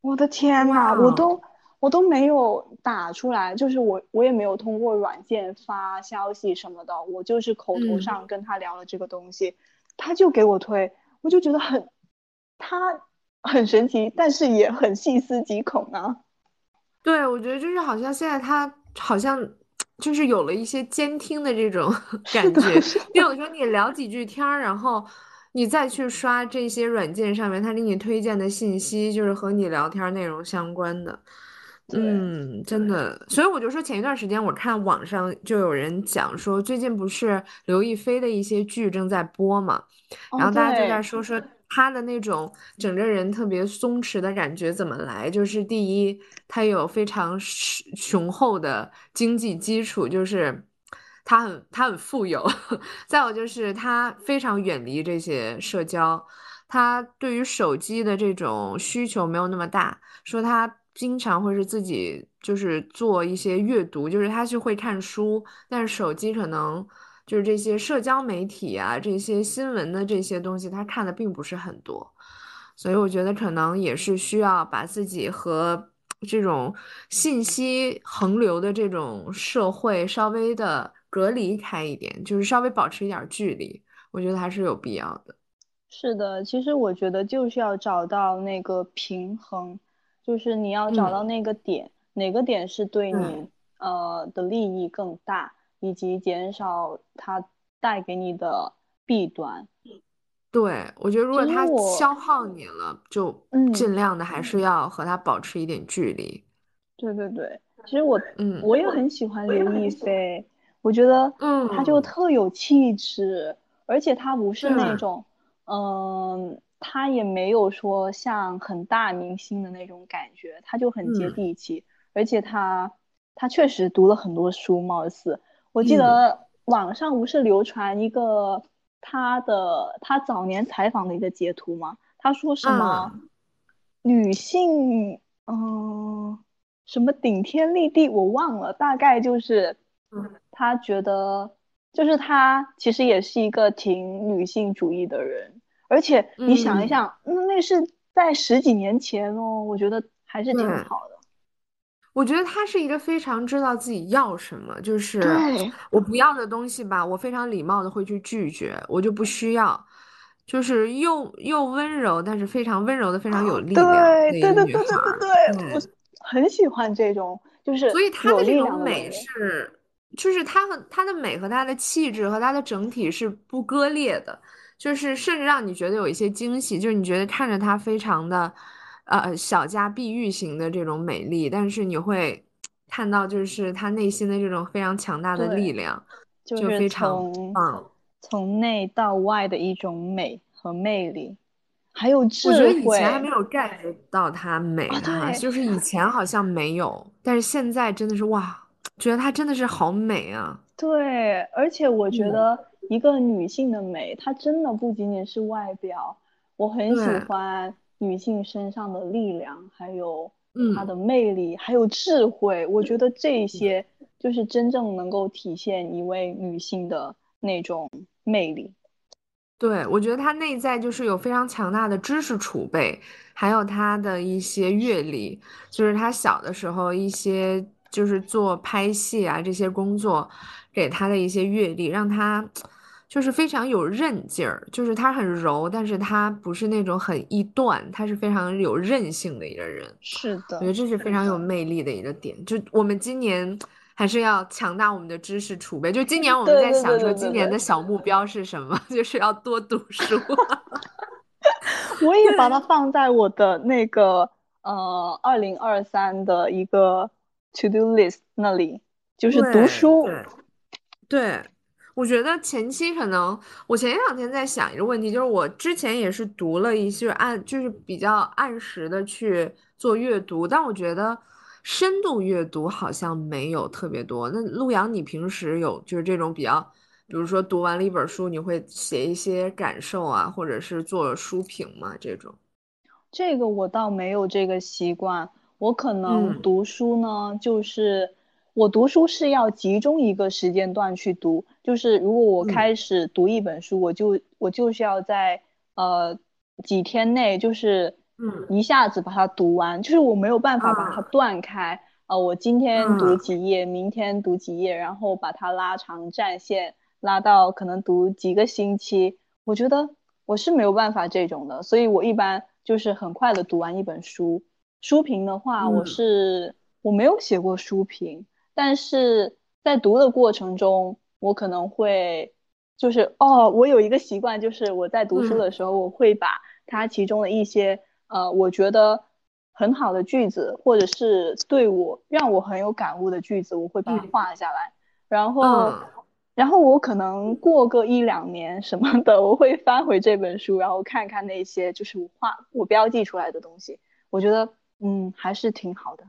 我的天呐，我都我都没有打出来，就是我我也没有通过软件发消息什么的，我就是口头上跟他聊了这个东西，他就给我推，我就觉得很他很神奇，但是也很细思极恐啊。对，我觉得就是好像现在他好像。就是有了一些监听的这种 感觉，就有的时候你聊几句天儿，然后你再去刷这些软件上面他给你推荐的信息，就是和你聊天内容相关的。嗯，真的，所以我就说前一段时间我看网上就有人讲说，最近不是刘亦菲的一些剧正在播嘛，然后大家就在说说。她的那种整个人特别松弛的感觉怎么来？就是第一，她有非常雄厚的经济基础，就是他很他很富有；再有就是他非常远离这些社交，他对于手机的这种需求没有那么大。说他经常会是自己就是做一些阅读，就是他是会看书，但是手机可能。就是这些社交媒体啊，这些新闻的这些东西，他看的并不是很多，所以我觉得可能也是需要把自己和这种信息横流的这种社会稍微的隔离开一点，就是稍微保持一点距离，我觉得还是有必要的。是的，其实我觉得就是要找到那个平衡，就是你要找到那个点，哪个点是对你呃的利益更大。以及减少它带给你的弊端。对我觉得，如果它消耗你了，就尽量的还是要和它保持一点距离。对对对，其实我嗯，我也很喜欢刘亦菲，我觉得嗯，他就特有气质，而且他不是那种嗯，她也没有说像很大明星的那种感觉，他就很接地气，而且他他确实读了很多书，貌似。我记得网上不是流传一个他的他早年采访的一个截图吗？他说什么女性，嗯，什么顶天立地，我忘了，大概就是他觉得，就是他其实也是一个挺女性主义的人，而且你想一想，那那是在十几年前哦，我觉得还是挺好的。我觉得他是一个非常知道自己要什么，就是我不要的东西吧，我非常礼貌的会去拒绝，我就不需要，就是又又温柔，但是非常温柔的，非常有力量的一个女孩。对对对对对，我很喜欢这种，就是所以她的这种美是，就是她和她的美和她的气质和她的整体是不割裂的，就是甚至让你觉得有一些惊喜，就是你觉得看着她非常的。呃，小家碧玉型的这种美丽，但是你会看到，就是她内心的这种非常强大的力量，就非常棒，从内到外的一种美和魅力，还有智慧。我觉得以前还没有 get 到她美呢，就是以前好像没有，但是现在真的是哇，觉得她真的是好美啊。对，而且我觉得一个女性的美，她真的不仅仅是外表，我很喜欢。女性身上的力量，还有她的魅力，还有智慧，我觉得这些就是真正能够体现一位女性的那种魅力。对，我觉得她内在就是有非常强大的知识储备，还有她的一些阅历，就是她小的时候一些就是做拍戏啊这些工作给他的一些阅历，让他就是非常有韧劲儿，就是他很柔，但是他不是那种很易断，他是非常有韧性的一个人。是的，我觉得这是非常有魅力的一个点。就我们今年还是要强大我们的知识储备。就今年我们在想说，今年的小目标是什么？就是要多读书。我也把它放在我的那个呃二零二三的一个 to do list 那里，就是读书。对。我觉得前期可能，我前两天在想一个问题，就是我之前也是读了一些按，就是比较按时的去做阅读，但我觉得深度阅读好像没有特别多。那陆阳，你平时有就是这种比较，比如说读完了一本书，你会写一些感受啊，或者是做书评吗？这种？这个我倒没有这个习惯，我可能读书呢，就是我读书是要集中一个时间段去读。就是如果我开始读一本书，我就我就是要在呃几天内，就是嗯一下子把它读完，就是我没有办法把它断开呃，我今天读几页，明天读几页，然后把它拉长战线，拉到可能读几个星期。我觉得我是没有办法这种的，所以我一般就是很快的读完一本书。书评的话，我是我没有写过书评，但是在读的过程中。我可能会，就是哦，我有一个习惯，就是我在读书的时候，我会把它其中的一些呃，我觉得很好的句子，或者是对我让我很有感悟的句子，我会把它画下来。然后，然后我可能过个一两年什么的，我会翻回这本书，然后看看那些就是我画我标记出来的东西。我觉得嗯，还是挺好的。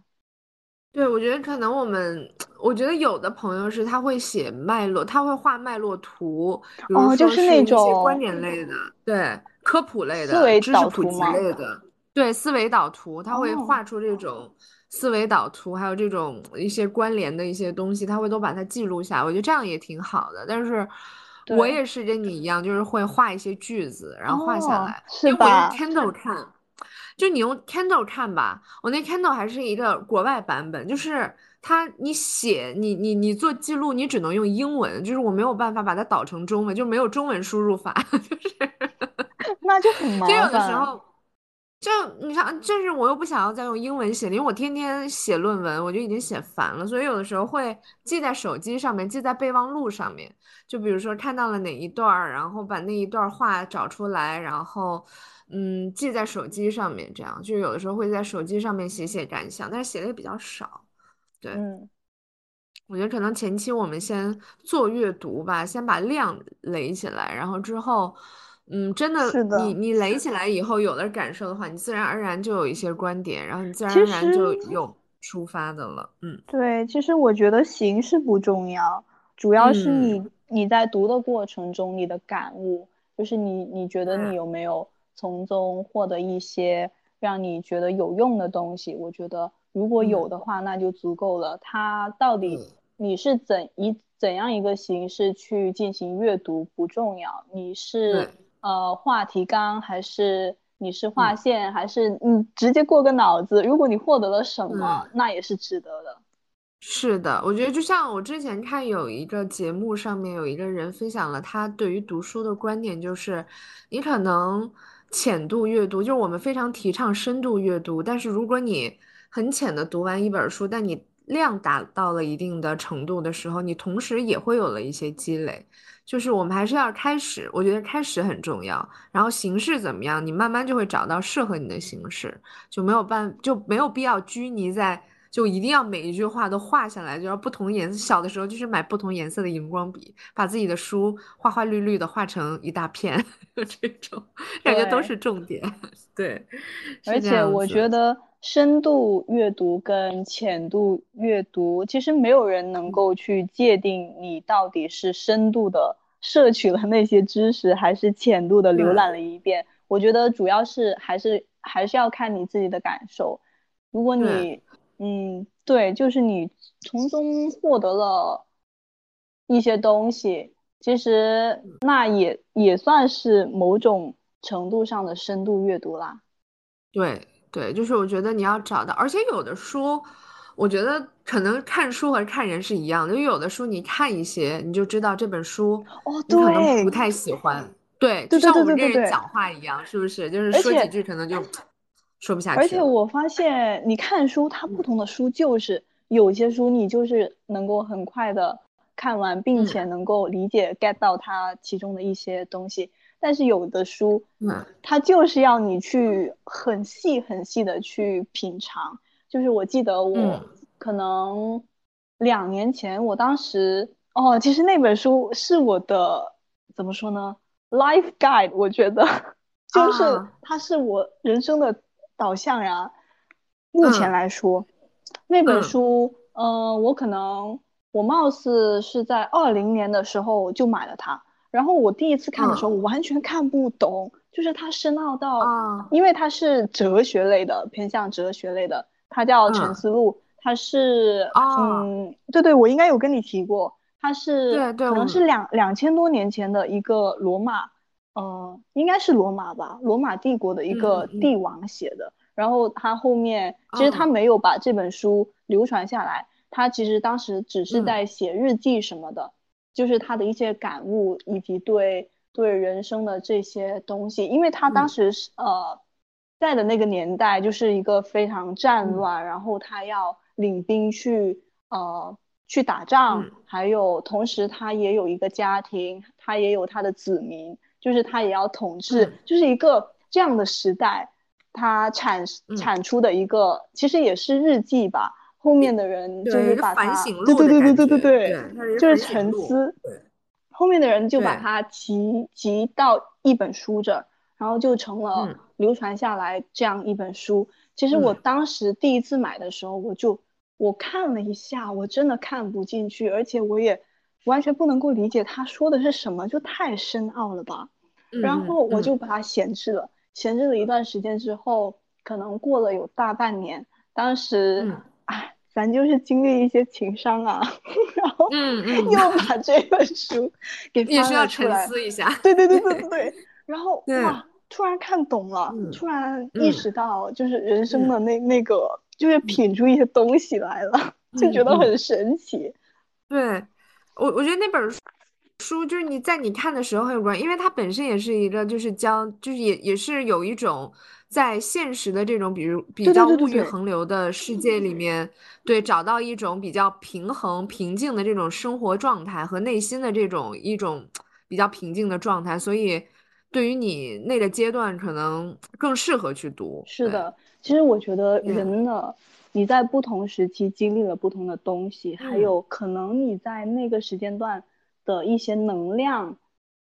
对，我觉得可能我们，我觉得有的朋友是他会写脉络，他会画脉络图，哦，就是那种观点类的，对，科普类的，知识普及类的，对，思维导图，他会画出这种思维导图，还有这种一些关联的一些东西，他会都把它记录下来，我觉得这样也挺好的。但是，我也是跟你一样，就是会画一些句子，然后画下来，因为我用 Kindle 看。就你用 Kindle 看吧，我那 Kindle 还是一个国外版本，就是它你写你你你做记录，你只能用英文，就是我没有办法把它导成中文，就没有中文输入法，就是那就很麻烦。就有的时候，就你看，就是我又不想要再用英文写，因为我天天写论文，我就已经写烦了，所以有的时候会记在手机上面，记在备忘录上面。就比如说看到了哪一段，然后把那一段话找出来，然后。嗯，记在手机上面，这样就有的时候会在手机上面写写感想，但是写的也比较少。对，我觉得可能前期我们先做阅读吧，先把量垒起来，然后之后，嗯，真的，你你垒起来以后有了感受的话，你自然而然就有一些观点，然后你自然而然就有出发的了。嗯，对，其实我觉得形式不重要，主要是你你在读的过程中你的感悟，就是你你觉得你有没有。从中获得一些让你觉得有用的东西，我觉得如果有的话，那就足够了。它到底你是怎以怎样一个形式去进行阅读不重要，你是呃画题纲还是你是划线还是你直接过个脑子？如果你获得了什么，那也是值得的。是的，我觉得就像我之前看有一个节目上面有一个人分享了他对于读书的观点，就是你可能。浅度阅读就是我们非常提倡深度阅读，但是如果你很浅的读完一本书，但你量达到了一定的程度的时候，你同时也会有了一些积累。就是我们还是要开始，我觉得开始很重要。然后形式怎么样，你慢慢就会找到适合你的形式，就没有办就没有必要拘泥在。就一定要每一句话都画下来，就要不同颜色。小的时候就是买不同颜色的荧光笔，把自己的书花花绿绿的画成一大片，这种感觉都是重点。对，而且我觉得深度阅读跟浅度阅读，其实没有人能够去界定你到底是深度的摄取了那些知识，还是浅度的浏览了一遍。我觉得主要是还是还是要看你自己的感受。如果你嗯，对，就是你从中获得了一些东西，其实那也也算是某种程度上的深度阅读啦。对对，就是我觉得你要找到，而且有的书。我觉得可能看书和看人是一样的，因为有的书你看一些，你就知道这本书哦，对可能不太喜欢。对，就像我们这人讲话一样，是不是？就是说几句可能就说不下去。而且我发现，你看书，它不同的书就是有些书你就是能够很快的看完，并且能够理解 get 到它其中的一些东西。但是有的书，嗯，它就是要你去很细很细的去品尝。就是我记得我可能两年前，我当时哦，其实那本书是我的怎么说呢？Life Guide，我觉得 就是它是我人生的导向呀。目前来说，那本书，嗯，我可能我貌似是在二零年的时候就买了它。然后我第一次看的时候，我完全看不懂，就是它深奥到，因为它是哲学类的，偏向哲学类的。它叫《沉思录》，它是，嗯，对对，我应该有跟你提过，它是，对对，可能是两两千多年前的一个罗马，呃，应该是罗马吧，罗马帝国的一个帝王写的。然后他后面其实他没有把这本书流传下来，他其实当时只是在写日记什么的。就是他的一些感悟，以及对对人生的这些东西，因为他当时是呃在的那个年代，就是一个非常战乱，然后他要领兵去呃去打仗，还有同时他也有一个家庭，他也有他的子民，就是他也要统治，就是一个这样的时代，他产产出的一个其实也是日记吧。后面的人就是把它，对对对对对对对，就是沉思。后面的人就把它集集到一本书这，然后就成了流传下来这样一本书。其实我当时第一次买的时候，我就我看了一下，我真的看不进去，而且我也完全不能够理解他说的是什么，就太深奥了吧。然后我就把它闲置了，闲置了一段时间之后，可能过了有大半年，当时。咱就是经历一些情商啊，然后 又把这本书给翻了出来。思一下，对对对对 对对。然后哇，突然看懂了，突然意识到就是人生的那那个，就是品出一些东西来了，就觉得很神奇。对，我我觉得那本书就是你在你看的时候很有关，因为它本身也是一个就是将，就是也也是有一种。在现实的这种，比如比较物欲横流的世界里面，对找到一种比较平衡、平静的这种生活状态和内心的这种一种比较平静的状态，所以对于你那个阶段可能更适合去读。是的，其实我觉得人呢，你在不同时期经历了不同的东西，还有可能你在那个时间段的一些能量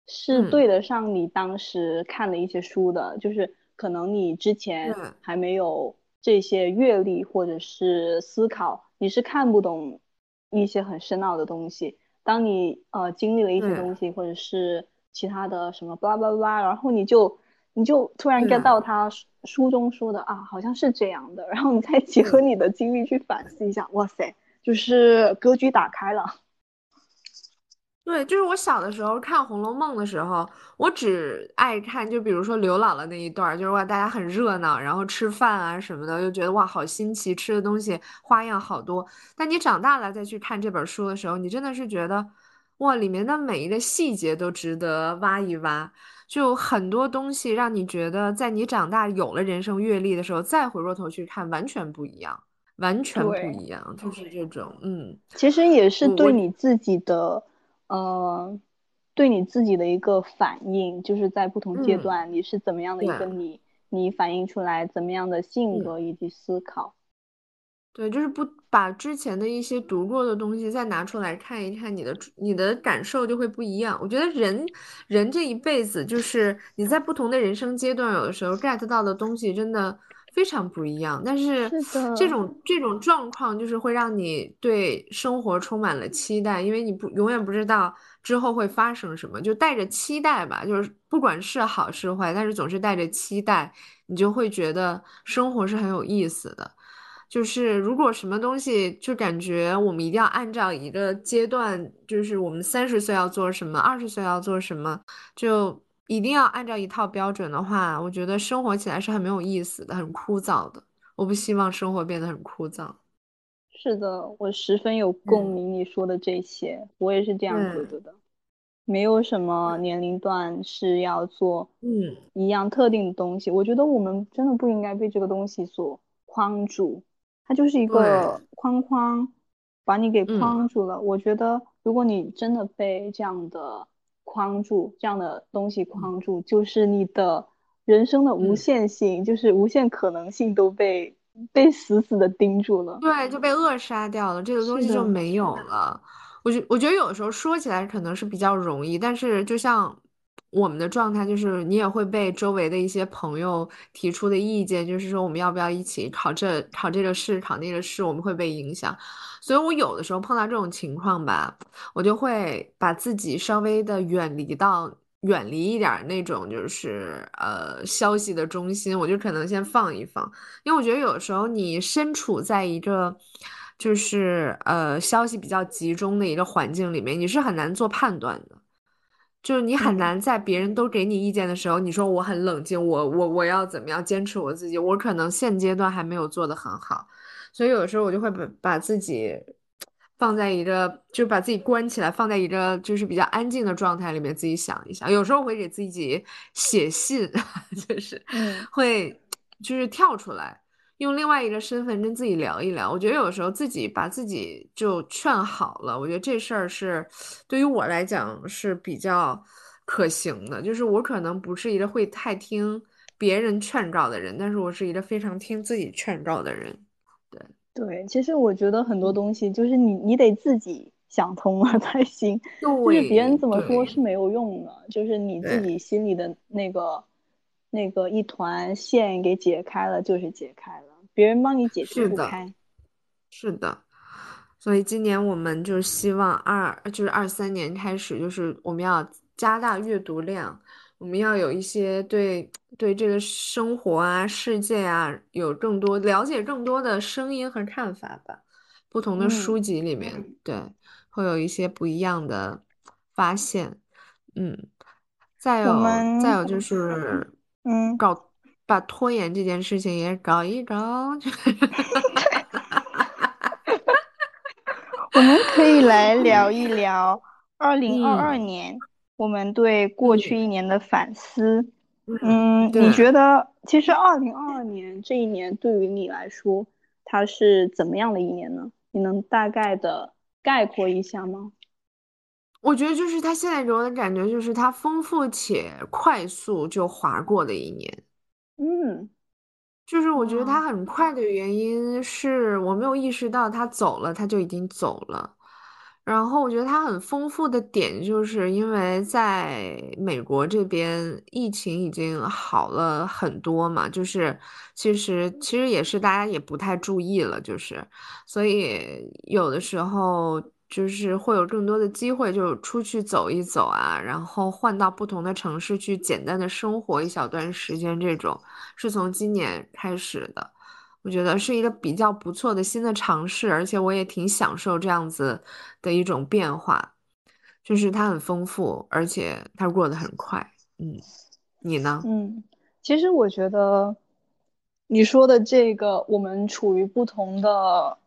是对得上你当时看的一些书的，就是。可能你之前还没有这些阅历或者是思考，你是看不懂一些很深奥的东西。当你呃经历了一些东西，或者是其他的什么巴拉巴拉，然后你就你就突然 get 到他书中说的啊，好像是这样的，然后你再结合你的经历去反思一下，哇塞，就是格局打开了。对，就是我小的时候看《红楼梦》的时候，我只爱看，就比如说刘姥姥那一段，就是哇，大家很热闹，然后吃饭啊什么的，就觉得哇，好新奇，吃的东西花样好多。但你长大了再去看这本书的时候，你真的是觉得哇，里面的每一个细节都值得挖一挖，就很多东西让你觉得，在你长大有了人生阅历的时候，再回过头去看，完全不一样，完全不一样，就是这种，嗯，其实也是对你自己的。呃，对你自己的一个反应，就是在不同阶段你是怎么样的一个你，你反映出来怎么样的性格以及思考。对，就是不把之前的一些读过的东西再拿出来看一看，你的你的感受就会不一样。我觉得人人这一辈子，就是你在不同的人生阶段，有的时候 get 到的东西真的。非常不一样，但是这种这种状况就是会让你对生活充满了期待，因为你不永远不知道之后会发生什么，就带着期待吧，就是不管是好是坏，但是总是带着期待，你就会觉得生活是很有意思的。就是如果什么东西就感觉我们一定要按照一个阶段，就是我们三十岁要做什么，二十岁要做什么，就。一定要按照一套标准的话，我觉得生活起来是很没有意思的，很枯燥的。我不希望生活变得很枯燥。是的，我十分有共鸣你说的这些，我也是这样觉得的。没有什么年龄段是要做嗯一样特定的东西，我觉得我们真的不应该被这个东西所框住，它就是一个框框，把你给框住了。我觉得如果你真的被这样的框住，这样的东西框住，就是你的人生的无限性，就是无限可能性都被被死死的盯住了，对，就被扼杀掉了，这个东西就没有了。我觉我觉得有的时候说起来可能是比较容易，但是就像我们的状态，就是你也会被周围的一些朋友提出的意见，就是说我们要不要一起考这考这个试考那个试，我们会被影响。所以我有的时候碰到这种情况吧，我就会把自己稍微的远离到远离一点那种就是呃消息的中心，我就可能先放一放，因为我觉得有时候你身处在一个。就是呃，消息比较集中的一个环境里面，你是很难做判断的。就是你很难在别人都给你意见的时候，你说我很冷静，我我我要怎么样坚持我自己？我可能现阶段还没有做得很好，所以有的时候我就会把把自己放在一个，就把自己关起来，放在一个就是比较安静的状态里面，自己想一想。有时候会给自己写信，就是会就是跳出来。用另外一个身份跟自己聊一聊，我觉得有时候自己把自己就劝好了，我觉得这事儿是对于我来讲是比较可行的。就是我可能不是一个会太听别人劝告的人，但是我是一个非常听自己劝告的人。对对，其实我觉得很多东西就是你你得自己想通了才行，就是别人怎么说是没有用的，就是你自己心里的那个。那个一团线给解开了，就是解开了，别人帮你解释不开。是的，所以今年我们就是希望二就是二三年开始，就是我们要加大阅读量，我们要有一些对对这个生活啊、世界啊有更多了解、更多的声音和看法吧。不同的书籍里面，对，会有一些不一样的发现。嗯，再有再有就是。嗯，搞把拖延这件事情也搞一搞，我们可以来 聊一聊二零二二年我们对过去一年的反思。嗯，你觉得其实二零二二年这一年对于你来说，它是怎么样的一年呢？你能大概的概括一下吗？我觉得就是他现在给我的感觉，就是他丰富且快速就划过的一年。嗯，就是我觉得他很快的原因是我没有意识到他走了，他就已经走了。然后我觉得他很丰富的点，就是因为在美国这边疫情已经好了很多嘛，就是其实其实也是大家也不太注意了，就是所以有的时候。就是会有更多的机会，就出去走一走啊，然后换到不同的城市去简单的生活一小段时间，这种是从今年开始的，我觉得是一个比较不错的新的尝试，而且我也挺享受这样子的一种变化，就是它很丰富，而且它过得很快。嗯，你呢？嗯，其实我觉得你说的这个，我们处于不同的。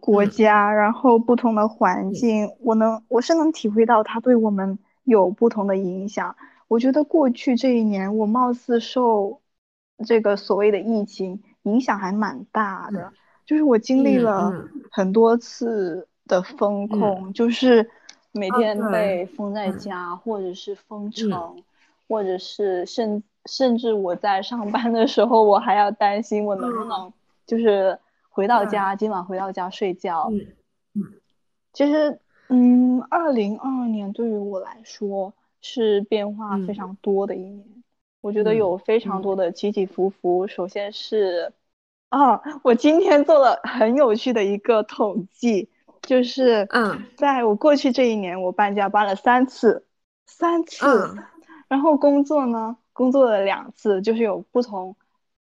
国家，然后不同的环境，我能我是能体会到它对我们有不同的影响。我觉得过去这一年，我貌似受这个所谓的疫情影响还蛮大的，就是我经历了很多次的风控，就是每天被封在家，或者是封城，或者是甚甚至我在上班的时候，我还要担心我能不能就是。回到家，今晚回到家睡觉。嗯嗯，其实，嗯，二零二二年对于我来说是变化非常多的一年。我觉得有非常多的起起伏伏。首先是，啊，我今天做了很有趣的一个统计，就是，嗯，在我过去这一年，我搬家搬了三次，三次，然后工作呢，工作了两次，就是有不同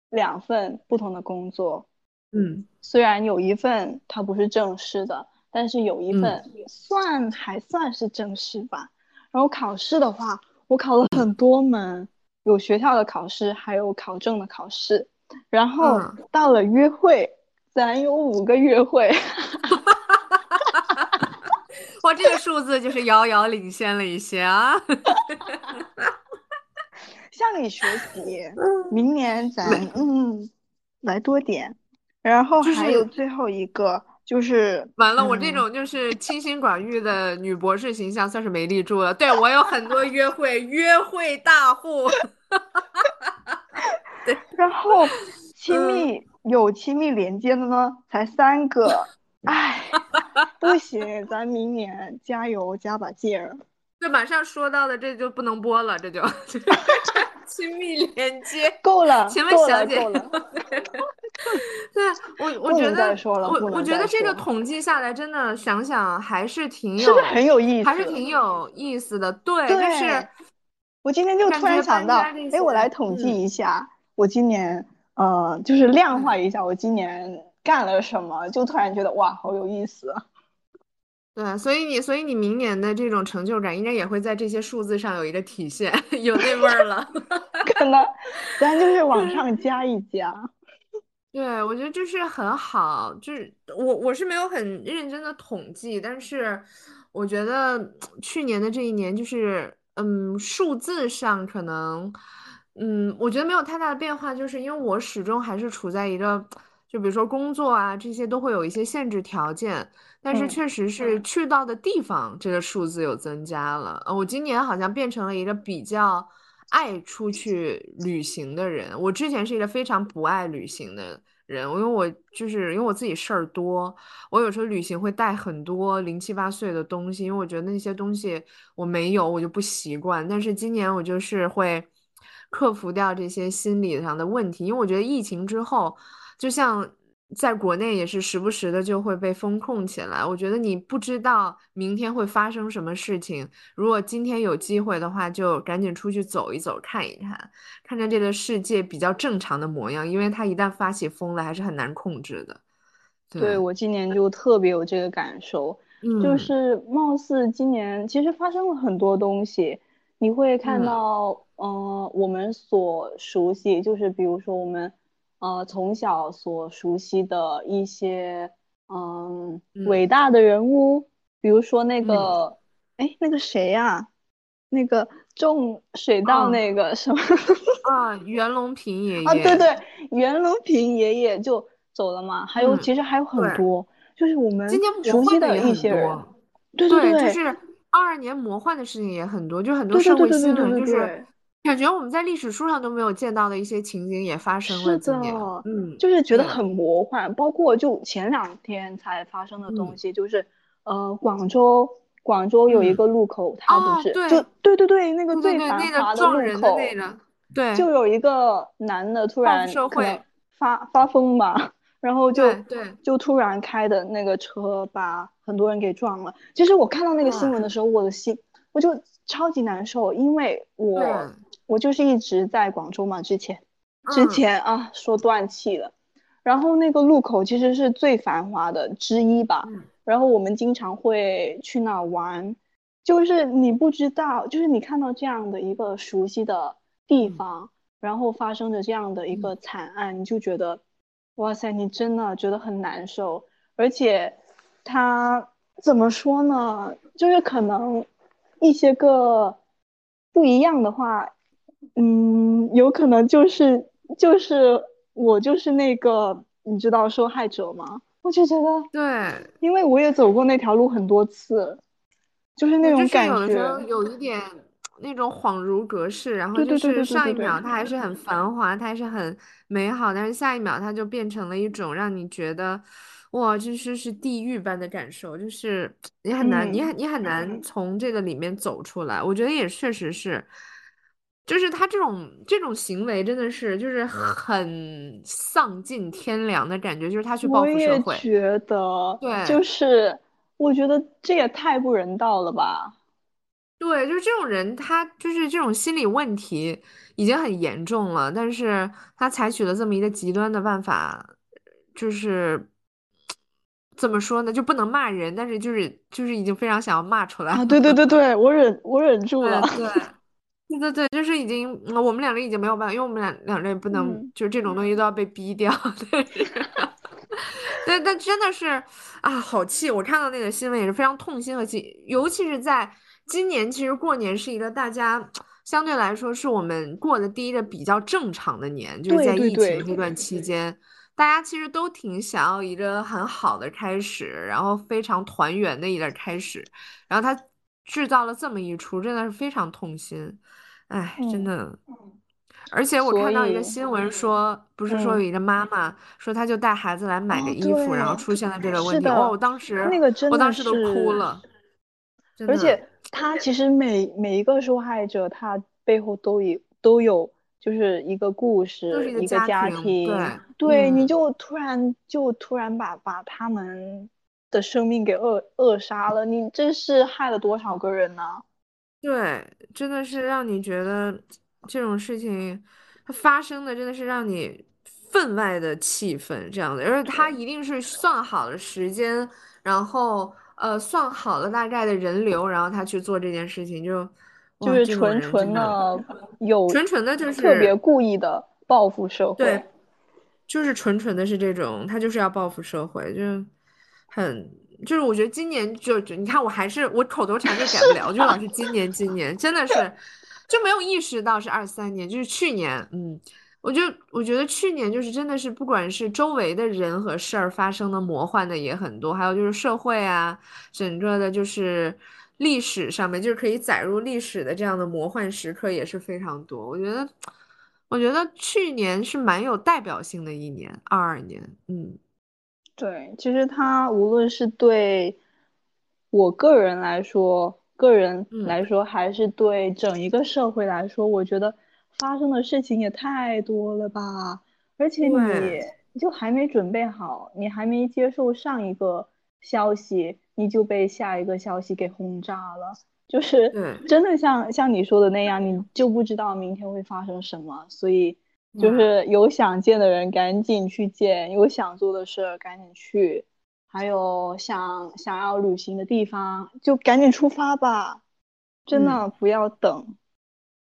两份不同的工作。嗯，虽然有一份它不是正式的，但是有一份算还算是正式吧。然后考试的话，我考了很多门，有学校的考试，还有考证的考试。然后到了约会，咱有五个约会，哇，这个数字就是遥遥领先了一些啊。向你学习，明年咱嗯来多点。然后还有最后一个就是完了，我这种就是清心寡欲的女博士形象算是没立住了。对我有很多约会，约会大户。对，然后亲密有亲密连接的呢，才三个。哎，不行，咱明年加油加把劲儿。这，马上说到的这就不能播了，这就亲密连接 够了，请问小姐，对，我我觉得我我觉得这个统计下来，真的想想还是挺有，很有意思，还是挺有意思的。对，就是我今天就突然想到，哎，我来统计一下，我今年呃，就是量化一下我今年干了什么，就突然觉得哇，好有意思。对，所以你，所以你明年的这种成就感，应该也会在这些数字上有一个体现，有那味儿了。可能，咱就是往上 加一加。对，我觉得这是很好，就是我我是没有很认真的统计，但是我觉得去年的这一年，就是嗯，数字上可能，嗯，我觉得没有太大的变化，就是因为我始终还是处在一个，就比如说工作啊这些都会有一些限制条件。但是确实是去到的地方，这个数字有增加了。呃，我今年好像变成了一个比较爱出去旅行的人。我之前是一个非常不爱旅行的人，因为我就是因为我自己事儿多，我有时候旅行会带很多零七八碎的东西，因为我觉得那些东西我没有，我就不习惯。但是今年我就是会克服掉这些心理上的问题，因为我觉得疫情之后，就像。在国内也是时不时的就会被封控起来，我觉得你不知道明天会发生什么事情。如果今天有机会的话，就赶紧出去走一走，看一看，看看这个世界比较正常的模样。因为它一旦发起疯来，还是很难控制的。对我今年就特别有这个感受，就是貌似今年其实发生了很多东西。你会看到，嗯，我们所熟悉，就是比如说我们。呃，从小所熟悉的一些，嗯，伟大的人物，比如说那个，哎，那个谁呀？那个种水稻那个什么？啊，袁隆平爷爷。啊，对对，袁隆平爷爷就走了嘛。还有，其实还有很多，就是我们熟悉的一些人。对对对，就是二二年魔幻的事情也很多，就很多社会新闻就是。感觉我们在历史书上都没有见到的一些情景也发生了。是的，嗯，就是觉得很魔幻。包括就前两天才发生的东西，就是呃，广州广州有一个路口，它不是就对对对，那个最繁华的路口，对，就有一个男的突然发发疯嘛，然后就对就突然开的那个车把很多人给撞了。其实我看到那个新闻的时候，我的心我就超级难受，因为我。我就是一直在广州嘛，之前，之前啊说断气了，然后那个路口其实是最繁华的之一吧，然后我们经常会去那玩，就是你不知道，就是你看到这样的一个熟悉的地方，然后发生着这样的一个惨案，你就觉得，哇塞，你真的觉得很难受，而且，他怎么说呢？就是可能一些个不一样的话。嗯，有可能就是就是我就是那个你知道受害者吗？我就觉得对，因为我也走过那条路很多次，就是那种感觉，有一点那种恍如隔世，然后就是上一秒它还是很繁华，它还是很美好，但是下一秒它就变成了一种让你觉得哇，就是是地狱般的感受，就是你很难，你很你很难从这个里面走出来。我觉得也确实是。就是他这种这种行为真的是就是很丧尽天良的感觉，就是他去报复社会。我也觉得，对，就是我觉得这也太不人道了吧。对，就是这种人，他就是这种心理问题已经很严重了，但是他采取了这么一个极端的办法，就是怎么说呢？就不能骂人，但是就是就是已经非常想要骂出来。啊，对对对对，我忍我忍住了。对。对对对，就是已经，我们两个已经没有办法，因为我们两两人不能，就是这种东西都要被逼掉。但但真的是啊，好气！我看到那个新闻也是非常痛心和气，尤其是在今年，其实过年是一个大家相对来说是我们过的第一个比较正常的年，就是在疫情这段期间，大家其实都挺想要一个很好的开始，然后非常团圆的一个开始，然后他制造了这么一出，真的是非常痛心，哎，真的。而且我看到一个新闻说，不是说有一个妈妈说，她就带孩子来买个衣服，然后出现了这个问题。哦，我当时那个真的，我当时都哭了。而且他其实每每一个受害者，他背后都有都有就是一个故事，一个家庭。对，对，你就突然就突然把把他们的生命给扼扼杀了，你这是害了多少个人呢？对，真的是让你觉得。这种事情，它发生的真的是让你分外的气愤，这样的，而且他一定是算好了时间，然后呃算好了大概的人流，然后他去做这件事情，就就是纯纯的有纯纯的，就是特别故意的报复社会，对，就是纯纯的是这种，他就是要报复社会，就很就是我觉得今年就你看我还是我口头禅就改不了，就老是今年今年真的是。就没有意识到是二三年，就是去年，嗯，我就我觉得去年就是真的是，不管是周围的人和事儿发生的魔幻的也很多，还有就是社会啊，整个的就是历史上面就是可以载入历史的这样的魔幻时刻也是非常多。我觉得，我觉得去年是蛮有代表性的一年，二二年，嗯，对，其实它无论是对我个人来说。个人来说，还是对整一个社会来说，我觉得发生的事情也太多了吧。而且你就还没准备好，你还没接受上一个消息，你就被下一个消息给轰炸了。就是真的像像你说的那样，你就不知道明天会发生什么。所以就是有想见的人赶紧去见，有想做的事赶紧去。还有想想要旅行的地方，就赶紧出发吧，真的不要等。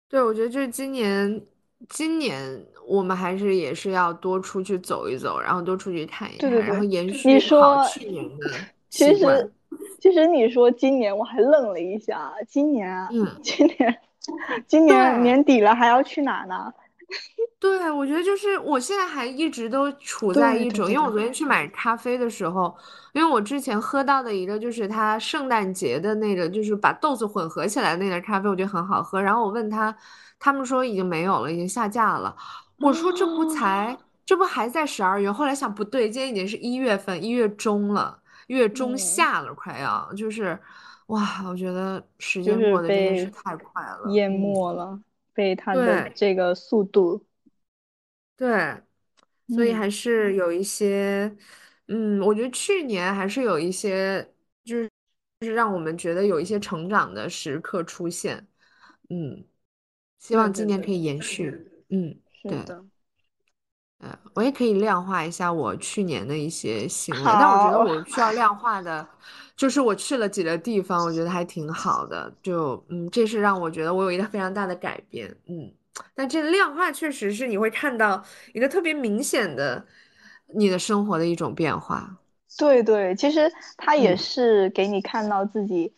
对，我觉得就是今年，今年我们还是也是要多出去走一走，然后多出去看一看，然后延续好去年的其实，其实你说今年，我还愣了一下，今年，嗯，今年，今年年底了，还要去哪呢？对，我觉得就是我现在还一直都处在一种，因为我昨天去买咖啡的时候，因为我之前喝到的一个就是他圣诞节的那个，就是把豆子混合起来那个咖啡，我觉得很好喝。然后我问他，他们说已经没有了，已经下架了。我说这不才，这不还在十二月？后来想不对，今天已经是一月份，一月中了，月中下了，快要就是，哇，我觉得时间过得真的是太快了，淹没了，被他的这个速度。对，所以还是有一些，嗯，我觉得去年还是有一些，就是就是让我们觉得有一些成长的时刻出现，嗯，希望今年可以延续，嗯，对的，呃，我也可以量化一下我去年的一些行为，但我觉得我需要量化的，就是我去了几个地方，我觉得还挺好的，就嗯，这是让我觉得我有一个非常大的改变，嗯。但这量化确实是你会看到一个特别明显的你的生活的一种变化。对对，其实它也是给你看到自己，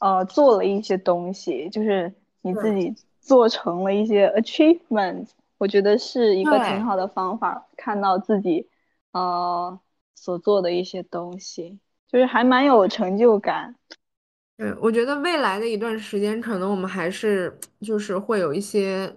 呃，做了一些东西，就是你自己做成了一些 achievement。我觉得是一个挺好的方法，看到自己，呃，所做的一些东西，就是还蛮有成就感。对，我觉得未来的一段时间，可能我们还是就是会有一些。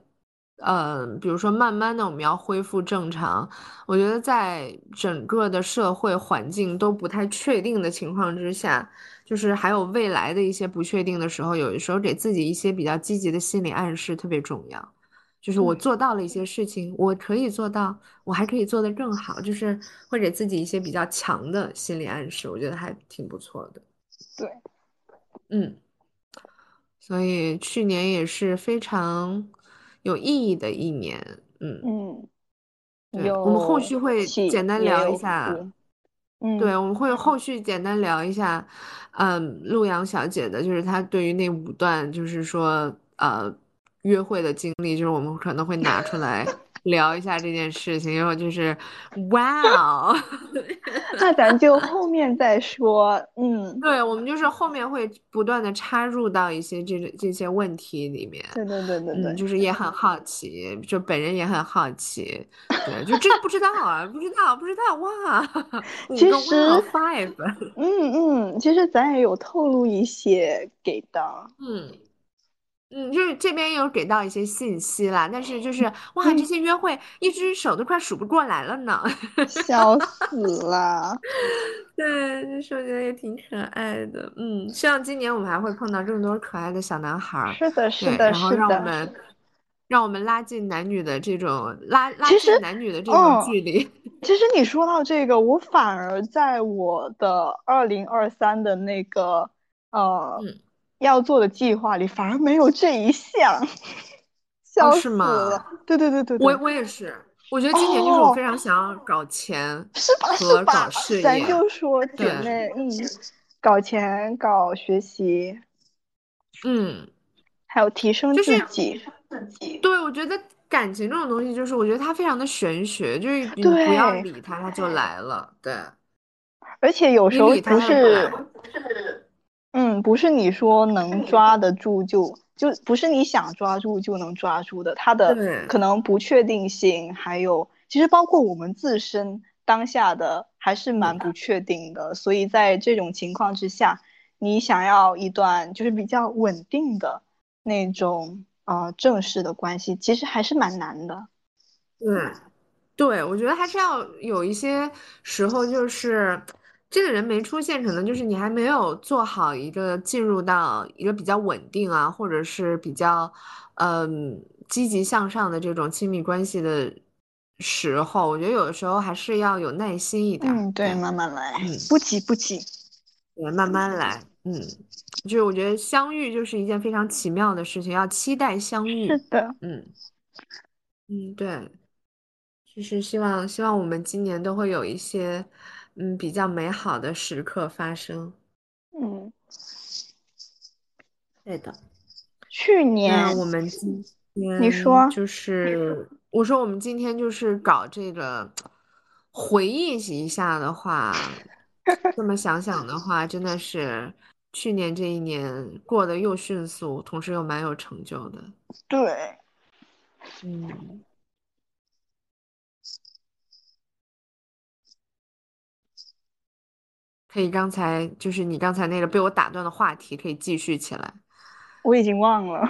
嗯，比如说，慢慢的我们要恢复正常。我觉得在整个的社会环境都不太确定的情况之下，就是还有未来的一些不确定的时候，有的时候给自己一些比较积极的心理暗示特别重要。就是我做到了一些事情，我可以做到，我还可以做得更好，就是会给自己一些比较强的心理暗示，我觉得还挺不错的。对，嗯，所以去年也是非常。有意义的一年，嗯嗯，对，我们后续会简单聊一下，嗯，对，我们会后续简单聊一下，嗯，陆阳小姐的，就是她对于那五段，就是说，呃，约会的经历，就是我们可能会拿出来聊一下这件事情，然后就是哇哦，那咱就后面再说。嗯，对，我们就是后面会不断的插入到一些这这些问题里面。对对对对对，就是也很好奇，就本人也很好奇。对，就真不知道啊，不知道，不知道哇。其实 five，嗯嗯，其实咱也有透露一些给的。嗯。嗯，就是这边有给到一些信息啦，但是就是哇，这些约会一只手都快数不过来了呢，笑死了。对，就是我觉得也挺可爱的。嗯，希望今年我们还会碰到更多可爱的小男孩。是的，是的，是的。然后让我们让我们拉近男女的这种拉拉近男女的这种距离。其实你说到这个，我反而在我的二零二三的那个呃。要做的计划里反而没有这一项，笑死了！对对对对，我我也是，我觉得今年就是我非常想要搞钱，是吧？是吧？咱就说姐妹，嗯，搞钱、搞学习，嗯，还有提升自己。对，我觉得感情这种东西，就是我觉得它非常的玄学，就是你不要理它，它就来了。对，而且有时候不是。嗯，不是你说能抓得住就就不是你想抓住就能抓住的，它的可能不确定性，还有其实包括我们自身当下的还是蛮不确定的，所以在这种情况之下，你想要一段就是比较稳定的那种呃正式的关系，其实还是蛮难的。对，对，我觉得还是要有一些时候就是。这个人没出现，可能就是你还没有做好一个进入到一个比较稳定啊，或者是比较，嗯，积极向上的这种亲密关系的时候。我觉得有的时候还是要有耐心一点。嗯，对，慢慢来，嗯，不急不急，对，慢慢来。嗯，就是我觉得相遇就是一件非常奇妙的事情，要期待相遇。是的，嗯，嗯，对，就是希望希望我们今年都会有一些。嗯，比较美好的时刻发生。嗯，对的。去年我们今天你说就是我说我们今天就是搞这个回忆一下的话，这么想想的话，真的是去年这一年过得又迅速，同时又蛮有成就的。对，嗯。可以，刚才就是你刚才那个被我打断的话题，可以继续起来。我已经忘了，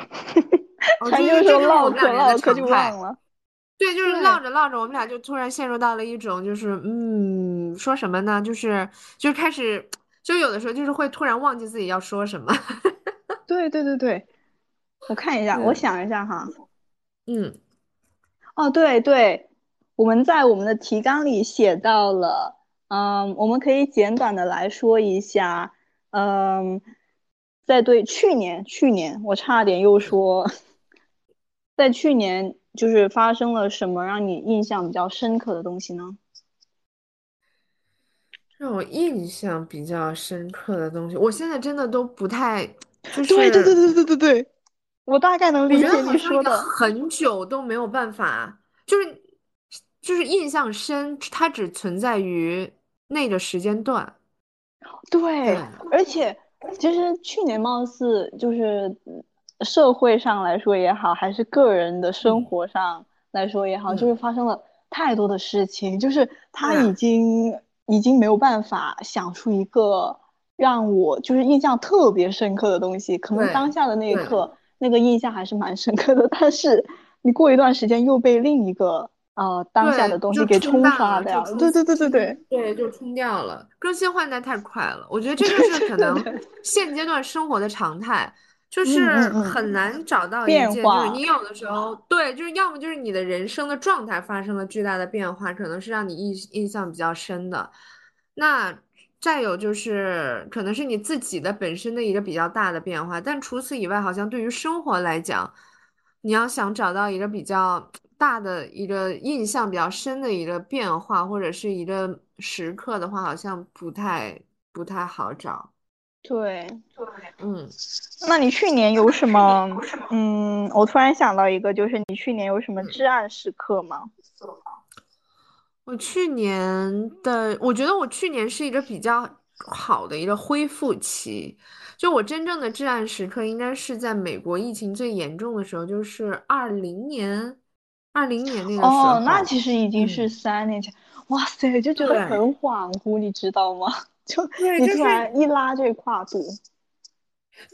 咱就是唠嗑唠嗑就忘了。对，就是唠着唠着，我们俩就突然陷入到了一种，就是嗯，说什么呢？就是就开始，就有的时候就是会突然忘记自己要说什么。对对对对，我看一下，我想一下哈。嗯，哦，对对，我们在我们的提纲里写到了。嗯，我们可以简短的来说一下。嗯，在对去年，去年我差点又说，在去年就是发生了什么让你印象比较深刻的东西呢？让我印象比较深刻的东西，我现在真的都不太，就是对对对对对对对，我大概能理解你说的。很久都没有办法，就是就是印象深，它只存在于。那个时间段，对，而且其实去年貌似就是社会上来说也好，还是个人的生活上来说也好，就是发生了太多的事情，就是他已经已经没有办法想出一个让我就是印象特别深刻的东西。可能当下的那一刻，那个印象还是蛮深刻的，但是你过一段时间又被另一个。啊，当下的东西给冲刷掉，对对对对对，对就冲掉了。更新换代太快了，我觉得这就是可能现阶段生活的常态，就是很难找到一件，就是你有的时候，对，就是要么就是你的人生的状态发生了巨大的变化，可能是让你印印象比较深的。那再有就是可能是你自己的本身的一个比较大的变化，但除此以外，好像对于生活来讲，你要想找到一个比较。大的一个印象比较深的一个变化，或者是一个时刻的话，好像不太不太好找。对对，嗯，那你去年有什么？嗯，我突然想到一个，就是你去年有什么至暗时刻吗？我去年的，我觉得我去年是一个比较好的一个恢复期。就我真正的至暗时刻，应该是在美国疫情最严重的时候，就是二零年，二零年那个时候。哦，那其实已经是三年前。哇塞，就觉得很恍惚，你知道吗？就你突然一拉这跨度。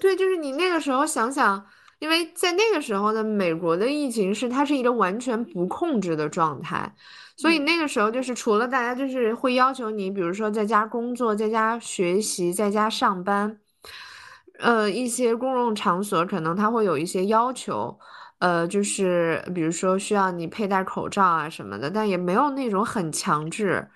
对，就是你那个时候想想，因为在那个时候的美国的疫情是它是一个完全不控制的状态。所以那个时候就是除了大家就是会要求你，比如说在家工作、在家学习、在家上班，呃，一些公共场所可能他会有一些要求，呃，就是比如说需要你佩戴口罩啊什么的，但也没有那种很强制。